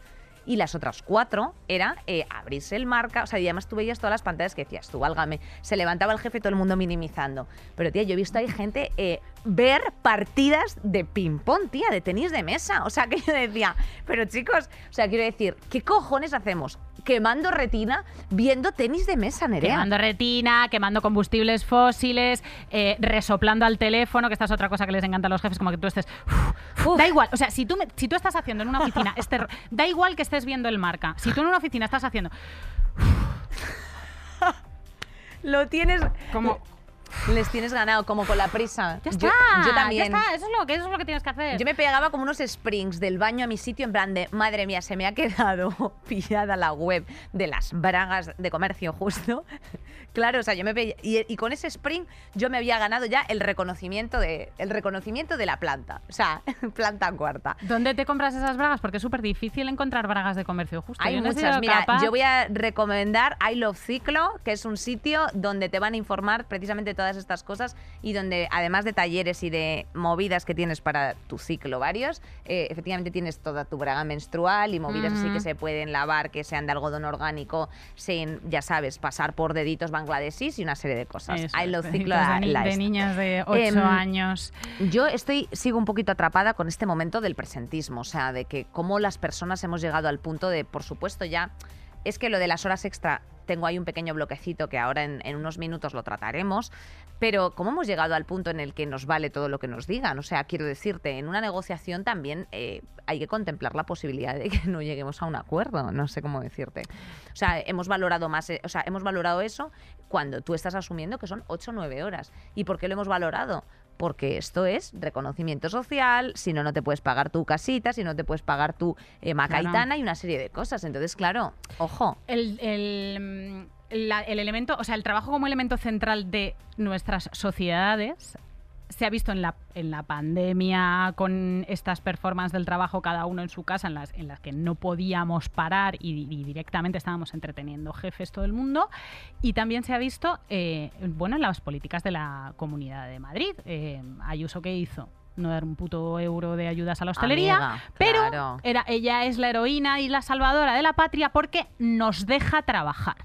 Y las otras cuatro era eh, abrirse el marca, o sea, y además tú veías todas las pantallas que decías, tú, válgame, se levantaba el jefe, todo el mundo minimizando. Pero, tía, yo he visto ahí gente eh, ver partidas de ping-pong, tía, de tenis de mesa. O sea, que yo decía, pero chicos, o sea, quiero decir, ¿qué cojones hacemos? Quemando retina viendo tenis de mesa, Nerea. Quemando retina, quemando combustibles fósiles, eh, resoplando al teléfono, que esta es otra cosa que les encanta a los jefes, como que tú estés... Uf. Da igual, o sea, si tú, me- si tú estás haciendo en una oficina, este, da igual que estés viendo el marca, si tú en una oficina estás haciendo Lo tienes... como... Les tienes ganado, como con la prisa. Ya Yo- está, yo también. ya está, eso es lo que, eso es lo que tienes que hacer. Yo me pegaba como unos springs del baño a mi sitio en plan de, madre mía, se me ha quedado pillada la web de las bragas de comercio justo. Claro, o sea, yo me pe- y, y con ese spring yo me había ganado ya el reconocimiento de el reconocimiento de la planta, o sea, planta cuarta. ¿Dónde te compras esas bragas? Porque es súper difícil encontrar bragas de comercio justo. Hay Yo no he muchas. Mira, capaz- yo voy a recomendar I Love Ciclo, que es un sitio donde te van a informar precisamente todas estas cosas y donde, además de talleres y de movidas que tienes para tu ciclo varios, eh, efectivamente tienes toda tu braga menstrual y movidas así que se pueden lavar, que sean de algodón orgánico, sin, ya sabes, pasar por deditos bangladesis y una serie de cosas. Eso I Love de- Ciclo de, ni- de niñas de 8 Em, años. Yo estoy, sigo un poquito atrapada con este momento del presentismo, o sea, de que cómo las personas hemos llegado al punto de, por supuesto, ya, es que lo de las horas extra, tengo ahí un pequeño bloquecito que ahora en, unos minutos lo trataremos, pero cómo hemos llegado al punto en el que nos vale todo lo que nos digan, o sea, quiero decirte, en una negociación también eh, hay que contemplar la posibilidad de que no lleguemos a un acuerdo, no sé cómo decirte. O sea, hemos valorado más, eh, o sea, hemos valorado eso cuando tú estás asumiendo que son 8 o 9 horas. ¿Y por qué lo hemos valorado? Porque esto es reconocimiento social, si no, no te puedes pagar tu casita, si no te puedes pagar tu eh, macaitana y una serie de cosas. Entonces, claro, ojo. el, el, la- el elemento, o sea, el trabajo como elemento central de nuestras sociedades se ha visto en la, en la pandemia con estas performances del trabajo cada uno en su casa en las, en las que no podíamos parar y, y directamente estábamos entreteniendo jefes todo el mundo y también se ha visto eh, bueno en las políticas de la Comunidad de Madrid eh, Ayuso que hizo no dar un puto euro de ayudas a la hostelería Amiga, pero claro. era, ella es la heroína y la salvadora de la patria porque nos deja trabajar.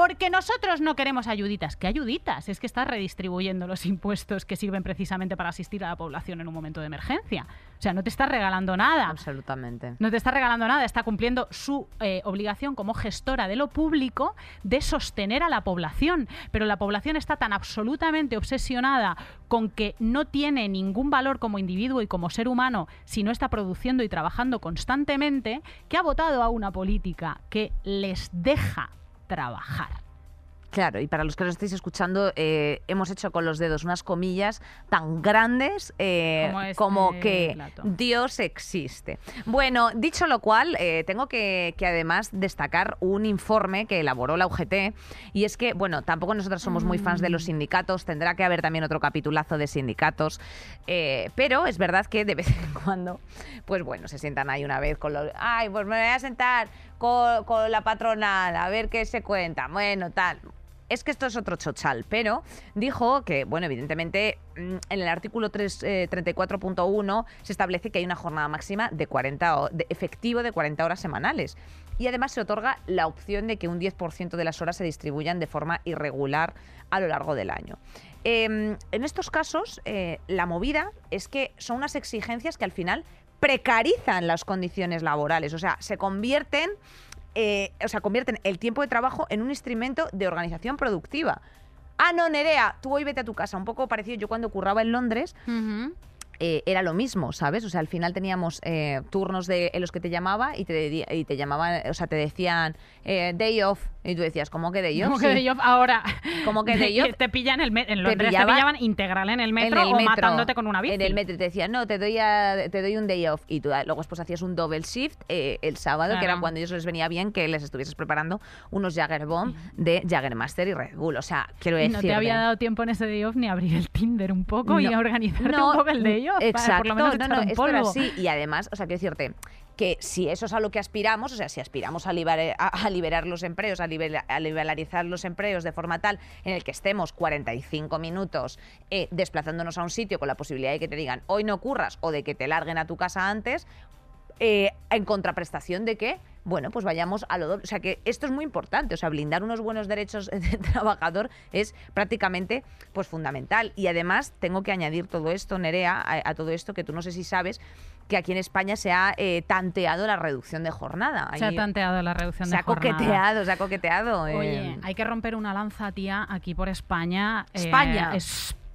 Porque nosotros no queremos ayuditas. ¿Qué ayuditas? Es que estás redistribuyendo los impuestos que sirven precisamente para asistir a la población en un momento de emergencia. O sea, no te estás regalando nada. Absolutamente. No te está regalando nada, está cumpliendo su eh, obligación como gestora de lo público de sostener a la población. Pero la población está tan absolutamente obsesionada con que no tiene ningún valor como individuo y como ser humano si no está produciendo y trabajando constantemente, que ha votado a una política que les deja trabajar. Claro, y para los que nos estáis escuchando, eh, hemos hecho con los dedos unas comillas tan grandes eh, Como este como que plato. Dios existe. Bueno, dicho lo cual, eh, tengo que, que además destacar un informe que elaboró la UGT, y es que, bueno, tampoco nosotros somos muy fans de los sindicatos, tendrá que haber también otro capitulazo de sindicatos, pero es verdad que de vez en cuando, pues bueno, se sientan ahí una vez con los... Ay, pues me voy a sentar con, la patronal, a ver qué se cuenta, bueno, tal es que esto es otro chochal, pero dijo que, bueno, evidentemente mm, en el artículo 3, eh, 34.1 se establece que hay una jornada máxima de 40 ho- de efectivo de 40 horas semanales. Y además se otorga la opción de que un 10% de las horas se distribuyan de forma irregular a lo largo del año. Eh, en estos casos, eh, la movida es que son unas exigencias que al final precarizan las condiciones laborales, o sea, se convierten eh, o sea, convierten el tiempo de trabajo en un instrumento de organización productiva. Ah, no, Nerea, tú hoy vete a tu casa. Un poco parecido yo cuando curraba en Londres. Eh, era lo mismo, ¿sabes? O sea, al final teníamos eh, turnos de, en los que te llamaba y te, y te llamaban, o sea, te decían eh, day off. Y tú decías, ¿cómo que day off? Que Sí. de ellos ahora. Como que de ellos- Te pillan el en Te Londres te, pillaba pillaban integral en el metro en el o metro, matándote con una bici. En el metro y te decían, no, te doy, a- te doy un day off. Y tú ah, luego después hacías un double shift eh, el sábado, que era cuando a ellos les venía bien que les estuvieses preparando unos Jagger Bomb de Jaggermaster y Red Bull. O sea, quiero Y decir. no te había dado tiempo en ese day off ni abrir el Tinder un poco y No. a organizarte No, un poco el day off. Exacto, por lo menos no, no, un esto era polvo. así. Y además, o sea, quiero decirte que si eso es a lo que aspiramos, o sea, si aspiramos a liberar, a, a liberar los empleos, a, libera- a liberalizar los empleos de forma tal en el que estemos 45 minutos eh, desplazándonos a un sitio con la posibilidad de que te digan hoy no curras o de que te larguen a tu casa antes, eh, en contraprestación de que, bueno, pues vayamos a lo doble. O sea, que esto es muy importante. O sea, blindar unos buenos derechos de trabajador es prácticamente pues fundamental. Y además, tengo que añadir todo esto, Nerea, a, a todo esto, que tú no sé si sabes que aquí en España se ha eh, tanteado la reducción de jornada. Se ha tanteado la reducción se de ha jornada. coqueteado, se ha coqueteado. eh. Oye, hay que romper una lanza, tía, aquí por España. Eh, España.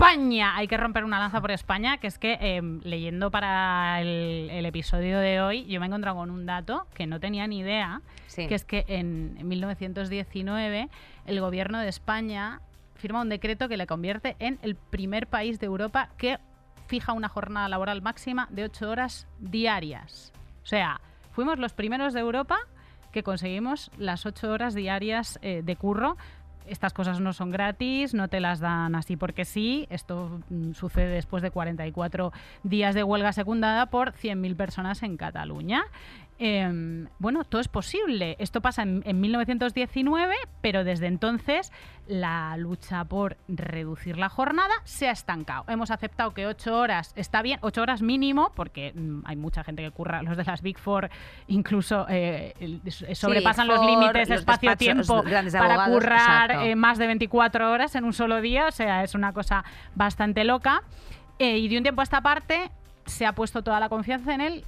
España. Hay que romper una lanza por España, que es que eh, leyendo para el, el episodio de hoy, yo me he encontrado con un dato que no tenía ni idea, Sí. que es que en 1919 el gobierno de España firma un decreto que le convierte en el primer país de Europa que fija una jornada laboral máxima de 8 horas diarias. O sea, fuimos los primeros de Europa que conseguimos las 8 horas diarias eh, de curro. Estas cosas no son gratis, no te las dan así porque sí. Esto mm, sucede después de 44 días de huelga secundada por 100.000 personas en Cataluña. Eh, bueno, todo es posible. Esto pasa en, en 1919, pero desde entonces la lucha por reducir la jornada se ha estancado. Hemos aceptado que 8 horas está bien, 8 horas mínimo, porque mm, hay mucha gente que curra, los de las Big Four incluso eh, sobrepasan los límites los espacio-tiempo para currar eh, más de 24 horas en un solo día, o sea, es una cosa bastante loca. Eh, y de un tiempo a esta parte se ha puesto toda la confianza en él.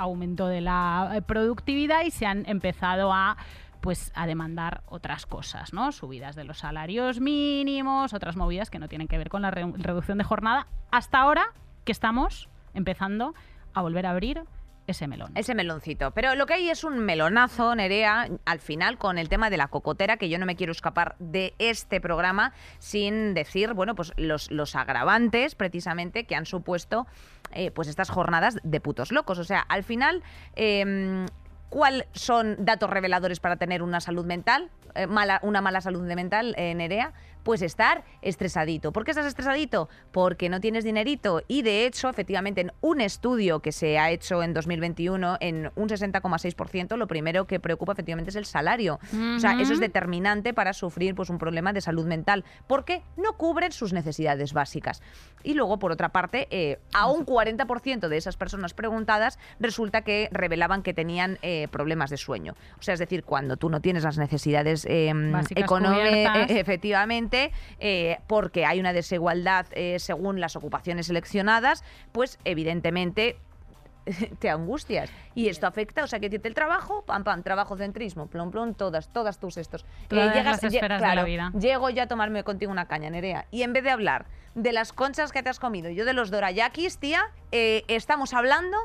Aumento de la eh, productividad y se han empezado a pues a demandar otras cosas, ¿no? Subidas de los salarios mínimos, otras movidas que no tienen que ver con la re- reducción de jornada, hasta ahora que estamos empezando a volver a abrir ese melón. Ese meloncito. Pero lo que hay es un melonazo, Nerea, al final con el tema de la cocotera, que yo no me quiero escapar de este programa sin decir, bueno, pues los, los agravantes precisamente que han supuesto eh, pues estas jornadas de putos locos. O sea, al final, eh, ¿cuáles son datos reveladores para tener una salud mental? Eh, mala, una mala salud mental, eh, Nerea, pues estar estresadito. ¿Por qué estás estresadito? Porque no tienes dinerito. Y de hecho, efectivamente, en un estudio que se ha hecho en 2021, en un 60,6%, lo primero que preocupa efectivamente es el salario. O sea, eso es determinante para sufrir pues, un problema de salud mental, porque no cubren sus necesidades básicas. Y luego, por otra parte, eh, a un 40% de esas personas preguntadas resulta que revelaban que tenían eh, problemas de sueño. O sea, es decir, cuando tú no tienes las necesidades eh, económicas, cubiertas. Eh, porque hay una desigualdad eh, según las ocupaciones seleccionadas, pues evidentemente te angustias. Y esto afecta, o sea, que decirte el trabajo, pam, pam, trabajo centrismo, plom, plom, todas, todas tus estos. Todas las lle- esferas de la vida. Llego yo a tomarme contigo una caña, Nerea, y en vez de hablar de las conchas que te has comido, yo de los dorayakis, tía, eh, estamos hablando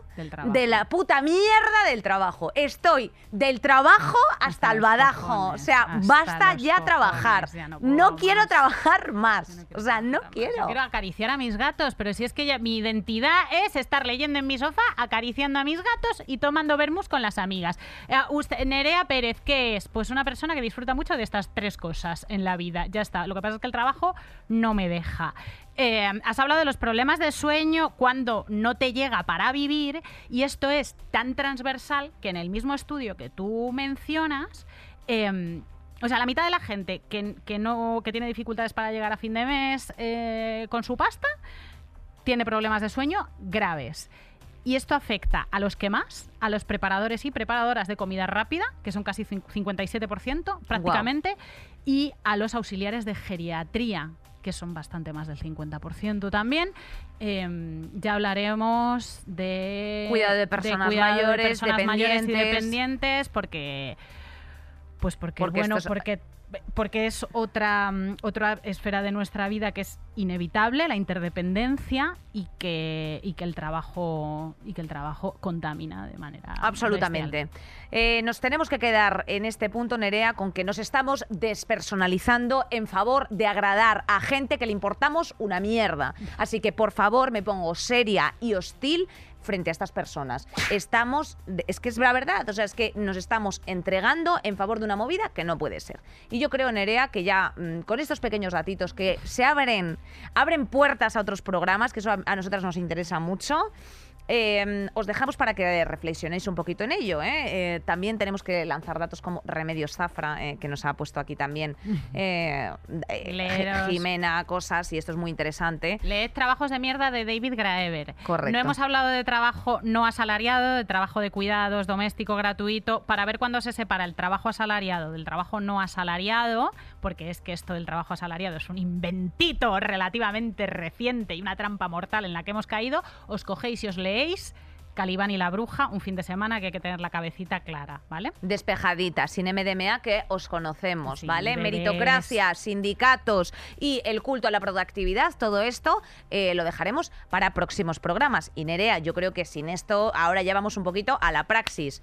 de la puta mierda del trabajo. Estoy del trabajo hasta, el badajo. cojones, o sea, basta ya cojones, trabajar. ya no quiero más. trabajar más. o sea, no quiero. Yo quiero acariciar a mis gatos, pero si es que ya, mi identidad es estar leyendo en mi sofá, acariciando a mis gatos y tomando vermús con las amigas. Eh, usted, Nerea Pérez, ¿qué es? Pues una persona que disfruta mucho de estas tres cosas en la vida. Ya está. Lo que pasa es que el trabajo no me deja. Eh, has hablado de los problemas de sueño cuando no te llega para vivir y esto es tan transversal que en el mismo estudio que tú mencionas, eh, o sea, la mitad de la gente que, que no, que tiene dificultades para llegar a fin de mes eh, con su pasta tiene problemas de sueño graves. Y esto afecta a los que más, a los preparadores y preparadoras de comida rápida, que son casi cin- 57% prácticamente, y a los auxiliares de geriatría, que son bastante más del 50% también. Eh, ya hablaremos de Cuidado de personas cuidado de mayores, personas mayores y dependientes. porque Pues porque, Porque bueno, porque, porque es otra, mm, otra esfera de nuestra vida que es inevitable, la interdependencia y que, y que el trabajo y que el trabajo contamina de manera Absolutamente. Eh, nos tenemos que quedar en este punto, Nerea, con que nos estamos despersonalizando en favor de agradar a gente que le importamos una mierda. Así que, por favor, me pongo seria y hostil frente a estas personas. Estamos, es que es la verdad, o sea, es que nos estamos entregando en favor de una movida que no puede ser. Y yo creo, Nerea, que ya mm, con estos pequeños datitos que se abren, abren puertas a otros programas, que eso a, a nosotras nos interesa mucho. Eh, os dejamos para que reflexionéis un poquito en ello. ¿eh? Eh, también tenemos que lanzar datos como Remedios Zafra, eh, que nos ha puesto aquí también. Jimena, cosas, y esto es muy interesante. Leed Trabajos de mierda de David Graeber. Correcto. No hemos hablado de trabajo no asalariado, de trabajo de cuidados, doméstico, gratuito, para ver cuándo se separa el trabajo asalariado del trabajo no asalariado, porque es que esto del trabajo asalariado es un inventito relativamente reciente y una trampa mortal en la que hemos caído. Os cogéis y os leéis Calibán y la bruja un fin de semana que hay que tener la cabecita clara, ¿vale? Despejadita, sin MDMA, que os conocemos, Sí, ¿vale? bebés. Meritocracia, sindicatos y el culto a la productividad, todo esto eh, lo dejaremos para próximos programas. Y Nerea, yo creo que sin esto, ahora ya vamos un poquito a la praxis.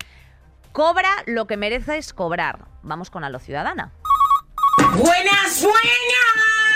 Cobra lo que mereces cobrar. Vamos con a lo ciudadana. ¡Buenas, buenas!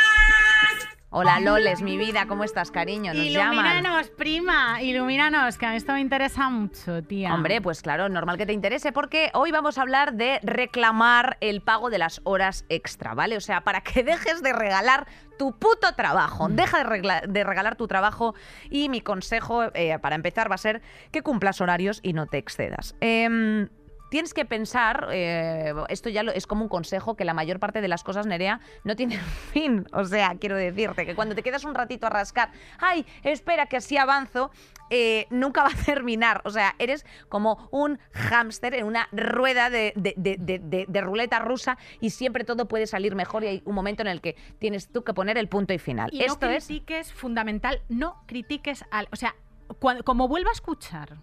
Hola Loles, mi vida, ¿cómo estás, cariño? Nos llaman. Ilumínanos, prima, ilumínanos, que a mí esto me interesa mucho, tía. Hombre, pues claro, normal que te interese porque hoy vamos a hablar de reclamar el pago de las horas extra, ¿vale? O sea, para que dejes de regalar tu puto trabajo. Deja de, regla- de regalar tu trabajo y mi consejo eh, para empezar va a ser que cumplas horarios y no te excedas. Em, Tienes que pensar, eh, esto ya lo- es como un consejo, que la mayor parte de las cosas, Nerea, no tienen fin. O sea, quiero decirte que cuando te quedas un ratito a rascar, ay, espera que así avanzo, eh, nunca va a terminar. O sea, eres como un hámster en una rueda de, de- ruleta rusa y siempre todo puede salir mejor y hay un momento en el que tienes tú que poner el punto y final. Y Esto no es... critiques, fundamental, no critiques al. O sea, cuan- como vuelva a escuchar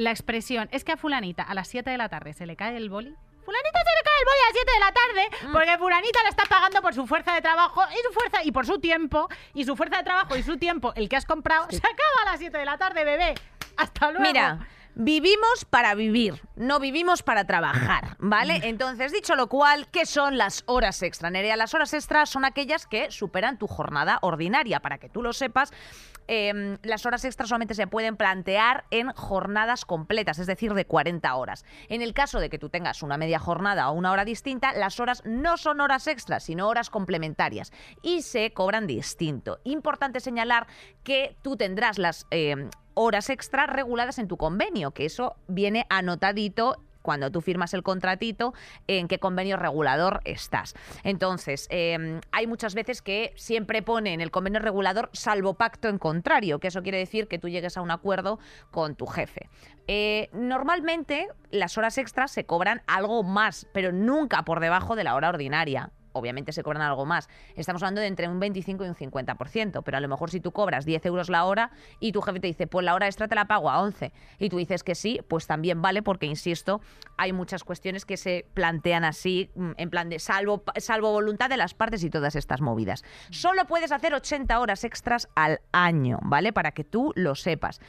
la expresión, es que a Fulanita a las 7 de la tarde se le cae el boli. Fulanita se le cae el boli a las 7 de la tarde Mm. porque Fulanita le está pagando por su fuerza de trabajo y su fuerza y por su tiempo y su fuerza de trabajo y su tiempo, el que has comprado, se acaba a las 7 de la tarde, bebé. Hasta luego. Mira, vivimos para vivir, no vivimos para trabajar, ¿vale? Entonces, dicho lo cual, ¿qué son las horas extra, Nerea? Las horas extras son aquellas que superan tu jornada ordinaria. Para que tú lo sepas, em, las horas extras solamente se pueden plantear en jornadas completas, es decir, de 40 horas. En el caso de que tú tengas una media jornada o una hora distinta, las horas no son horas extras, sino horas complementarias y se cobran distinto. Importante señalar que tú tendrás las em, horas extra reguladas en tu convenio, que eso viene anotadito cuando tú firmas el contratito, en qué convenio regulador estás. Entonces, eh, hay muchas veces que siempre pone en el convenio regulador salvo pacto en contrario, que eso quiere decir que tú llegues a un acuerdo con tu jefe. Eh, normalmente las horas extras se cobran algo más, pero nunca por debajo de la hora ordinaria obviamente se cobran algo más. Estamos hablando de entre un 25 y un 50%, pero a lo mejor si tú cobras 10 euros la hora y tu jefe te dice, pues la hora extra te la pago a 11, y tú dices que sí, pues también vale, porque insisto, hay muchas cuestiones que se plantean así, mm, en plan de salvo, salvo voluntad de las partes y todas estas movidas. Solo puedes hacer 80 horas extras al año, ¿vale? Para que tú lo sepas.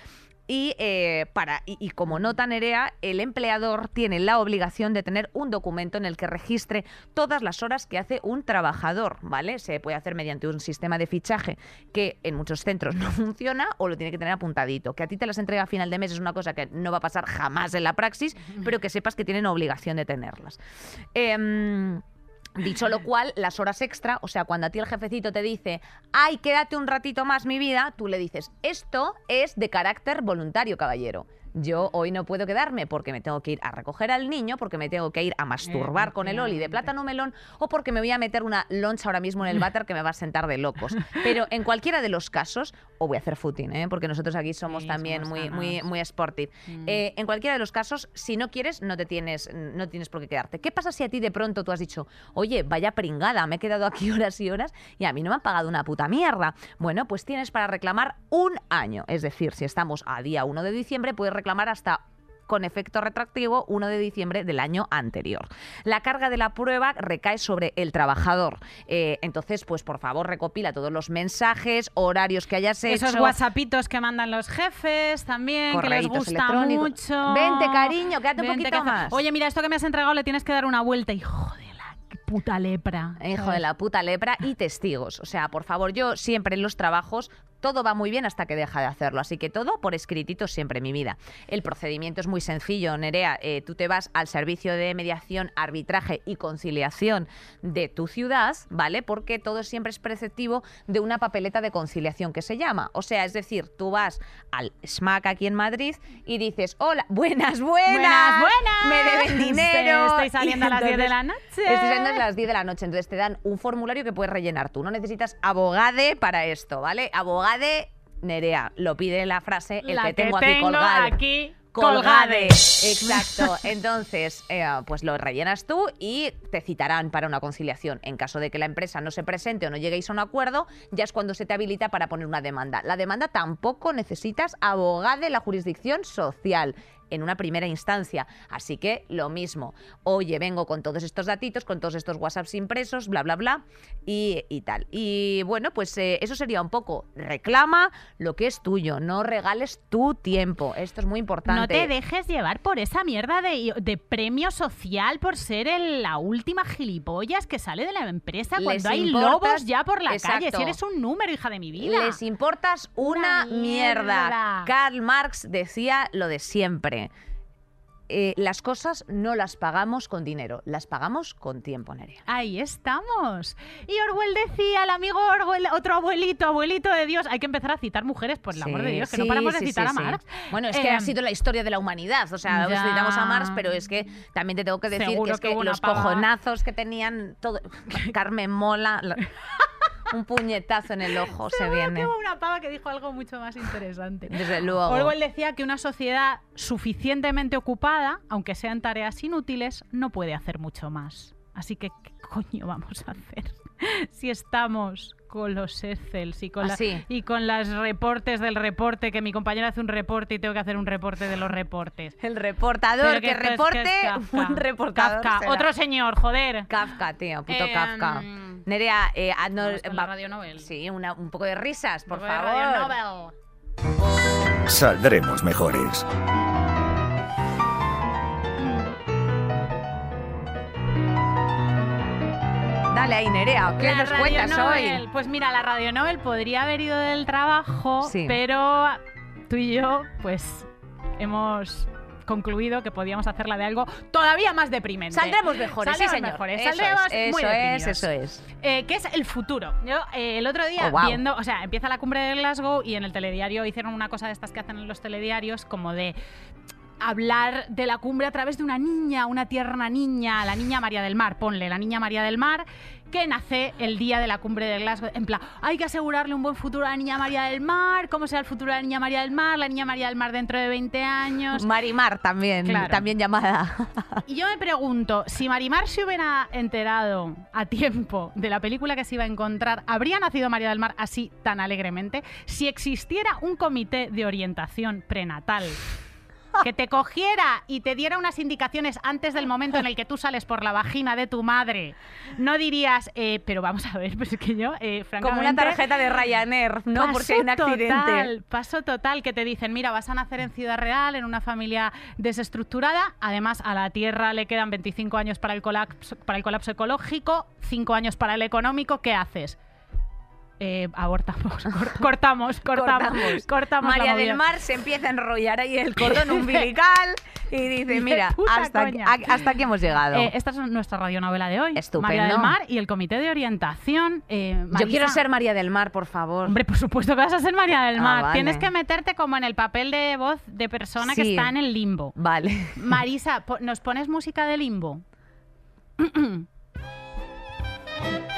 Y, eh, para, y, y como nota Nerea, el empleador tiene la obligación de tener un documento en el que registre todas las horas que hace un trabajador, ¿vale? Se puede hacer mediante un sistema de fichaje que en muchos centros no funciona o lo tiene que tener apuntadito. Que a ti te las entrega a final de mes es una cosa que no va a pasar jamás en la praxis, pero que sepas que tienen obligación de tenerlas. Em, Dicho lo cual, las horas extra, o sea, cuando a ti el jefecito te dice, ay, quédate un ratito más mi vida, tú le dices, esto es de carácter voluntario, caballero. Yo hoy no puedo quedarme porque me tengo que ir a recoger al niño, porque me tengo que ir a masturbar con el oli de plátano melón o porque me voy a meter una loncha ahora mismo en el váter que me va a sentar de locos. Pero en cualquiera de los casos, o voy a hacer footing, ¿eh? porque nosotros aquí somos Sí, también somos muy, muy, muy sportive. Mm. Eh, en cualquiera de los casos, si no quieres, no te tienes, no tienes por qué quedarte. ¿Qué pasa si a ti de pronto tú has dicho, oye, vaya pringada, me he quedado aquí horas y horas y a mí no me han pagado una puta mierda? Bueno, pues tienes para reclamar un año. Es decir, si estamos a día 1 de diciembre, puedes reclamar hasta con efecto retroactivo 1 de diciembre del año anterior. La carga de la prueba recae sobre el trabajador. Eh, entonces, pues por favor, recopila todos los mensajes, horarios que hayas hecho. Esos whatsappitos que mandan los jefes también, que les gusta mucho. Vente, cariño, quédate un poquito más. Oye, mira, esto que me has entregado le tienes que dar una vuelta. Hijo de la puta lepra. Hijo de la puta lepra y testigos. O sea, por favor, yo siempre en los trabajos todo va muy bien hasta que deja de hacerlo. Así que todo por escritito siempre, mi vida. El procedimiento es muy sencillo, Nerea. Eh, tú te vas al servicio de mediación, arbitraje y conciliación de tu ciudad, ¿vale? Porque todo siempre es preceptivo de una papeleta de conciliación que se llama. O sea, es decir, tú vas al SMAC aquí en Madrid y dices, hola, buenas, buenas, Buenas, buenas. me deben dinero. Estoy saliendo Y a las 10 de la noche. Estoy saliendo a las 10 de la noche. Entonces te dan un formulario que puedes rellenar tú. No necesitas abogade para esto, ¿vale? Abogade, Nerea, lo pide la frase, el La que tengo aquí tengo colgado. aquí Colgade. colgade. Exacto. Entonces, eh, pues lo rellenas tú y te citarán para una conciliación. En caso de que la empresa no se presente o no lleguéis a un acuerdo, ya es cuando se te habilita para poner una demanda. La demanda tampoco necesitas abogado de la jurisdicción social en una primera instancia. Así que lo mismo. Oye, vengo con todos estos datitos, con todos estos WhatsApps impresos, bla, bla, bla, y, y tal. Y bueno, pues eh, eso sería un poco. Reclama lo que es tuyo, no regales tu tiempo. Esto es muy importante. No te dejes llevar por esa mierda de, de premio social por ser el- la última gilipollas que sale de la empresa Les cuando hay lobos ya por la calle. Si eres un número, hija de mi vida. Les importas una, Una mierda. mierda. Karl Marx decía lo de siempre. Eh, las cosas no las pagamos con dinero, las pagamos con tiempo, Nerea. Ahí estamos. Y Orwell decía, el amigo Orwell, otro abuelito, abuelito de Dios, hay que empezar a citar mujeres, por el amor de Dios, que sí, no paramos de citar a. Marx. Bueno, es que Eh, ha sido la historia de la humanidad. O sea, ya. citamos a Marx, pero es que también te tengo que decir que es que los cojonazos que tenían todo. Carmen Mola. la- Un puñetazo en el ojo se Seguro viene. hubo una pava que dijo algo mucho más interesante. Desde luego. Orwell decía que una sociedad suficientemente ocupada, aunque sean tareas inútiles, no puede hacer mucho más. Así que, ¿qué coño vamos a hacer? Si estamos con los Excels y con, la- Así. y con las reportes del reporte, que mi compañero hace un reporte y tengo que hacer un reporte de los reportes. El reportador que reporte, es Kafka. un reportador. Kafka, será. otro señor, joder. Kafka, tío, puto Eh, Kafka. Nerea, eh, con la va- Radio Nobel. Sí, una- un poco de risas, por favor. Radio Nobel. Saldremos mejores. Dale ahí, Nerea, ¿qué La nos Radio cuentas Nobel. hoy? Pues mira, la Radio Nobel podría haber ido del trabajo, Sí. pero tú y yo, pues, hemos concluido que podíamos hacerla de algo todavía más deprimente. Saldremos mejores, Saldremos sí, señor. mejores, Eso saldremos es, muy eso es, eso es. Eh, que es el futuro. Yo eh, el otro día Oh, wow. viendo, o sea, empieza la cumbre de Glasgow y en el telediario hicieron una cosa de estas que hacen en los telediarios, como de hablar de la cumbre a través de una niña, una tierna niña, la niña María del Mar, ponle, la niña María del Mar, que nace el día de la cumbre de Glasgow. En plan, hay que asegurarle un buen futuro a la niña María del Mar, ¿cómo será el futuro de la niña María del Mar? La niña María del Mar dentro de 20 años. Marimar también, Claro. también llamada. Y yo me pregunto, si Marimar se hubiera enterado a tiempo de la película que se iba a encontrar, ¿habría nacido María del Mar así tan alegremente? Si existiera un comité de orientación prenatal que te cogiera y te diera unas indicaciones antes del momento en el que tú sales por la vagina de tu madre, no dirías, eh, pero vamos a ver, pues es que yo, eh, Como una francamente... tarjeta de Ryanair, ¿no? Por si hay un Paso accidente. Total, paso total, que te dicen, mira, vas a nacer en Ciudad Real, en una familia desestructurada. Además, a la Tierra le quedan 25 años para el colapso, para el colapso ecológico, 5 años para el económico. ¿Qué haces? Eh, abortamos, cor- cortamos, cortamos, cortamos. María del Mar se empieza a enrollar ahí el cordón umbilical y dice, mira, hasta, aquí- hasta aquí hemos llegado. Eh, esta es nuestra radionovela de hoy. Estupendo. María del Mar y el Comité de Orientación. eh, Yo quiero ser María del Mar, por favor. Hombre, por supuesto que vas a ser María del Ah, Mar. vale. Tienes que meterte como en el papel de voz de persona que está en el limbo. Vale. Marisa, po- ¿nos pones música de limbo?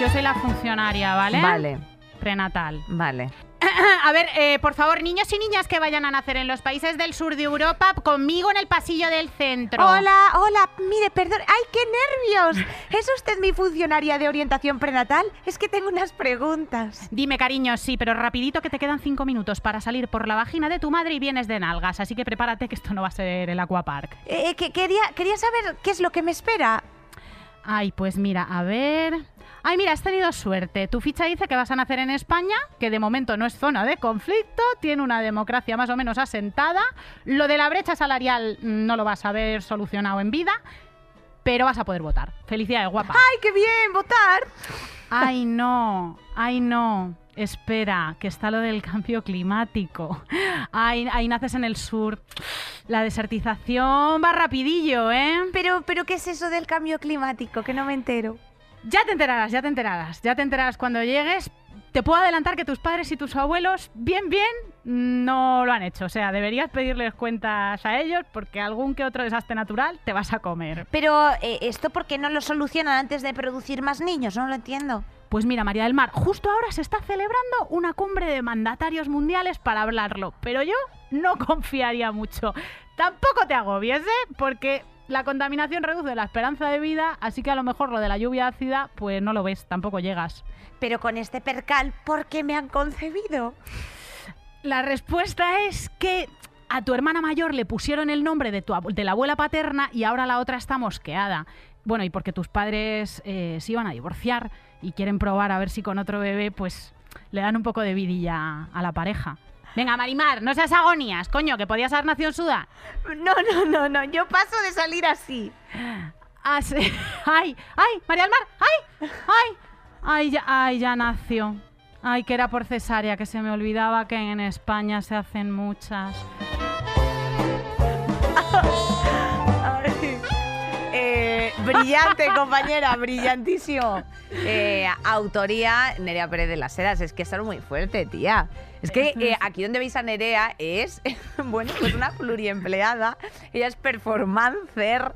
Yo soy la funcionaria, ¿vale? Vale, Prenatal. vale. A ver, eh, por favor, niños y niñas que vayan a nacer en los países del sur de Europa, conmigo en el pasillo del centro. Hola, hola, mire, perdón. ¡Ay, qué nervios! ¿Es usted mi funcionaria de orientación prenatal? Es que tengo unas preguntas. Dime, cariño, sí, pero rapidito que te quedan cinco minutos para salir por la vagina de tu madre y vienes de nalgas, así que prepárate que esto no va a ser el aquapark. Eh, que quería, quería saber qué es lo que me espera. Ay, pues mira, a ver. Ay, mira, has tenido suerte. Tu ficha dice que vas a nacer en España, que de momento no es zona de conflicto, tiene una democracia más o menos asentada. Lo de la brecha salarial no lo vas a ver solucionado en vida, pero vas a poder votar. Felicidades, guapa. ¡Ay, qué bien! ¡Votar! Ay, no, ay, no. Espera, que está lo del cambio climático. Ay, ahí naces en el sur. La desertización va rapidillo, ¿eh? Pero, pero, ¿qué es eso del cambio climático? Que no me entero. Ya te enterarás, ya te enterarás. Ya te enterarás cuando llegues. Te puedo adelantar que tus padres y tus abuelos, bien, bien, no lo han hecho. O sea, deberías pedirles cuentas a ellos porque algún que otro desastre natural te vas a comer. Pero, eh, ¿esto por qué no lo solucionan antes de producir más niños? No lo entiendo. Pues mira, María del Mar, justo ahora se está celebrando una cumbre de mandatarios mundiales para hablarlo, pero yo no confiaría mucho. Tampoco te agobies, ¿eh? Porque la contaminación reduce la esperanza de vida, así que a lo mejor lo de la lluvia ácida, pues no lo ves, tampoco llegas. Pero con este percal, ¿por qué me han concebido? La respuesta es que a tu hermana mayor le pusieron el nombre de, tu, de la abuela paterna y ahora la otra está mosqueada. Bueno, y porque tus padres eh, se iban a divorciar y quieren probar a ver si con otro bebé, pues le dan un poco de vidilla a la pareja. Venga, Marimar, no seas agonías, coño, que podías haber nacido en Sudán. No, no, no, no, yo paso de salir así. Ah, sí. ¡Ay! ¡Ay! ¡María del Mar! ¡Ay! ¡Ay! ¡Ay, ya, ay, ya nació! ¡Ay, que era por cesárea! Que se me olvidaba que en España se hacen muchas. Brillante, compañera, brillantísimo. Eh, autoría Nerea Pérez de las Heras. Es que es algo muy fuerte, tía. Es que eh, aquí donde veis a Nerea es, bueno, pues una pluriempleada. Ella es performancer,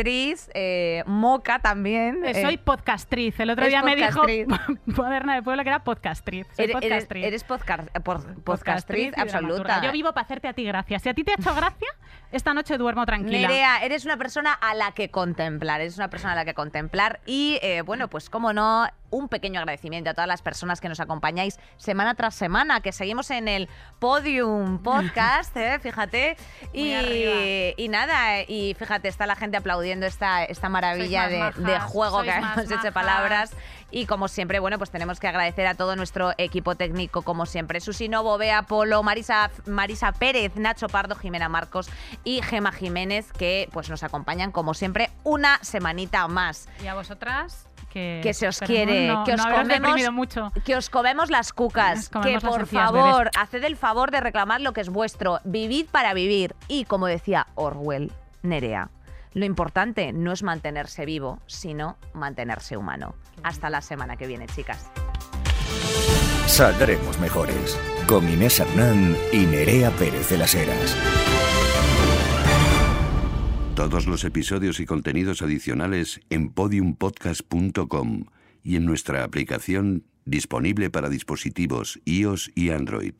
actriz, eh, moca también. Eh, soy podcastriz. El otro día me dijo podcastriz. Moderna de Puebla que era podcastriz. Soy Eres, podcastriz. eres por- Podcastriz podcastriz absoluta. Yo vivo para hacerte a ti gracia. Si a ti te ha hecho gracia, esta noche duermo tranquila. Nerea, eres una persona a la que contemplar, eres una persona a la que contemplar y, eh, bueno, pues como no, un pequeño agradecimiento a todas las personas que nos acompañáis semana tras semana, que seguimos en el Podium Podcast, eh, fíjate, y, y nada, eh, y fíjate, está la gente aplaudiendo esta, esta maravilla de, juego que hemos hecho palabras. Y como siempre, bueno, pues tenemos que agradecer a todo nuestro equipo técnico, como siempre. Susi Novo, Bea Polo, Marisa, Marisa Pérez, Nacho Pardo, Jimena Marcos y Gema Jiménez, que pues nos acompañan, como siempre, una semanita más. Y a vosotras, que, Que se os quiere, no- que os no comemos- mucho. Que os comemos las cucas, comemos que por favor, haced el favor de reclamar lo que es vuestro. Vivid para vivir. Y como decía Orwell, Nerea, lo importante no es mantenerse vivo, sino mantenerse humano. Hasta la semana que viene, chicas. Saldremos mejores. Con Inés Hernán y Nerea Pérez de las Heras. Todos los episodios y contenidos adicionales en podiumpodcast.com y en nuestra aplicación disponible para dispositivos iOS y Android.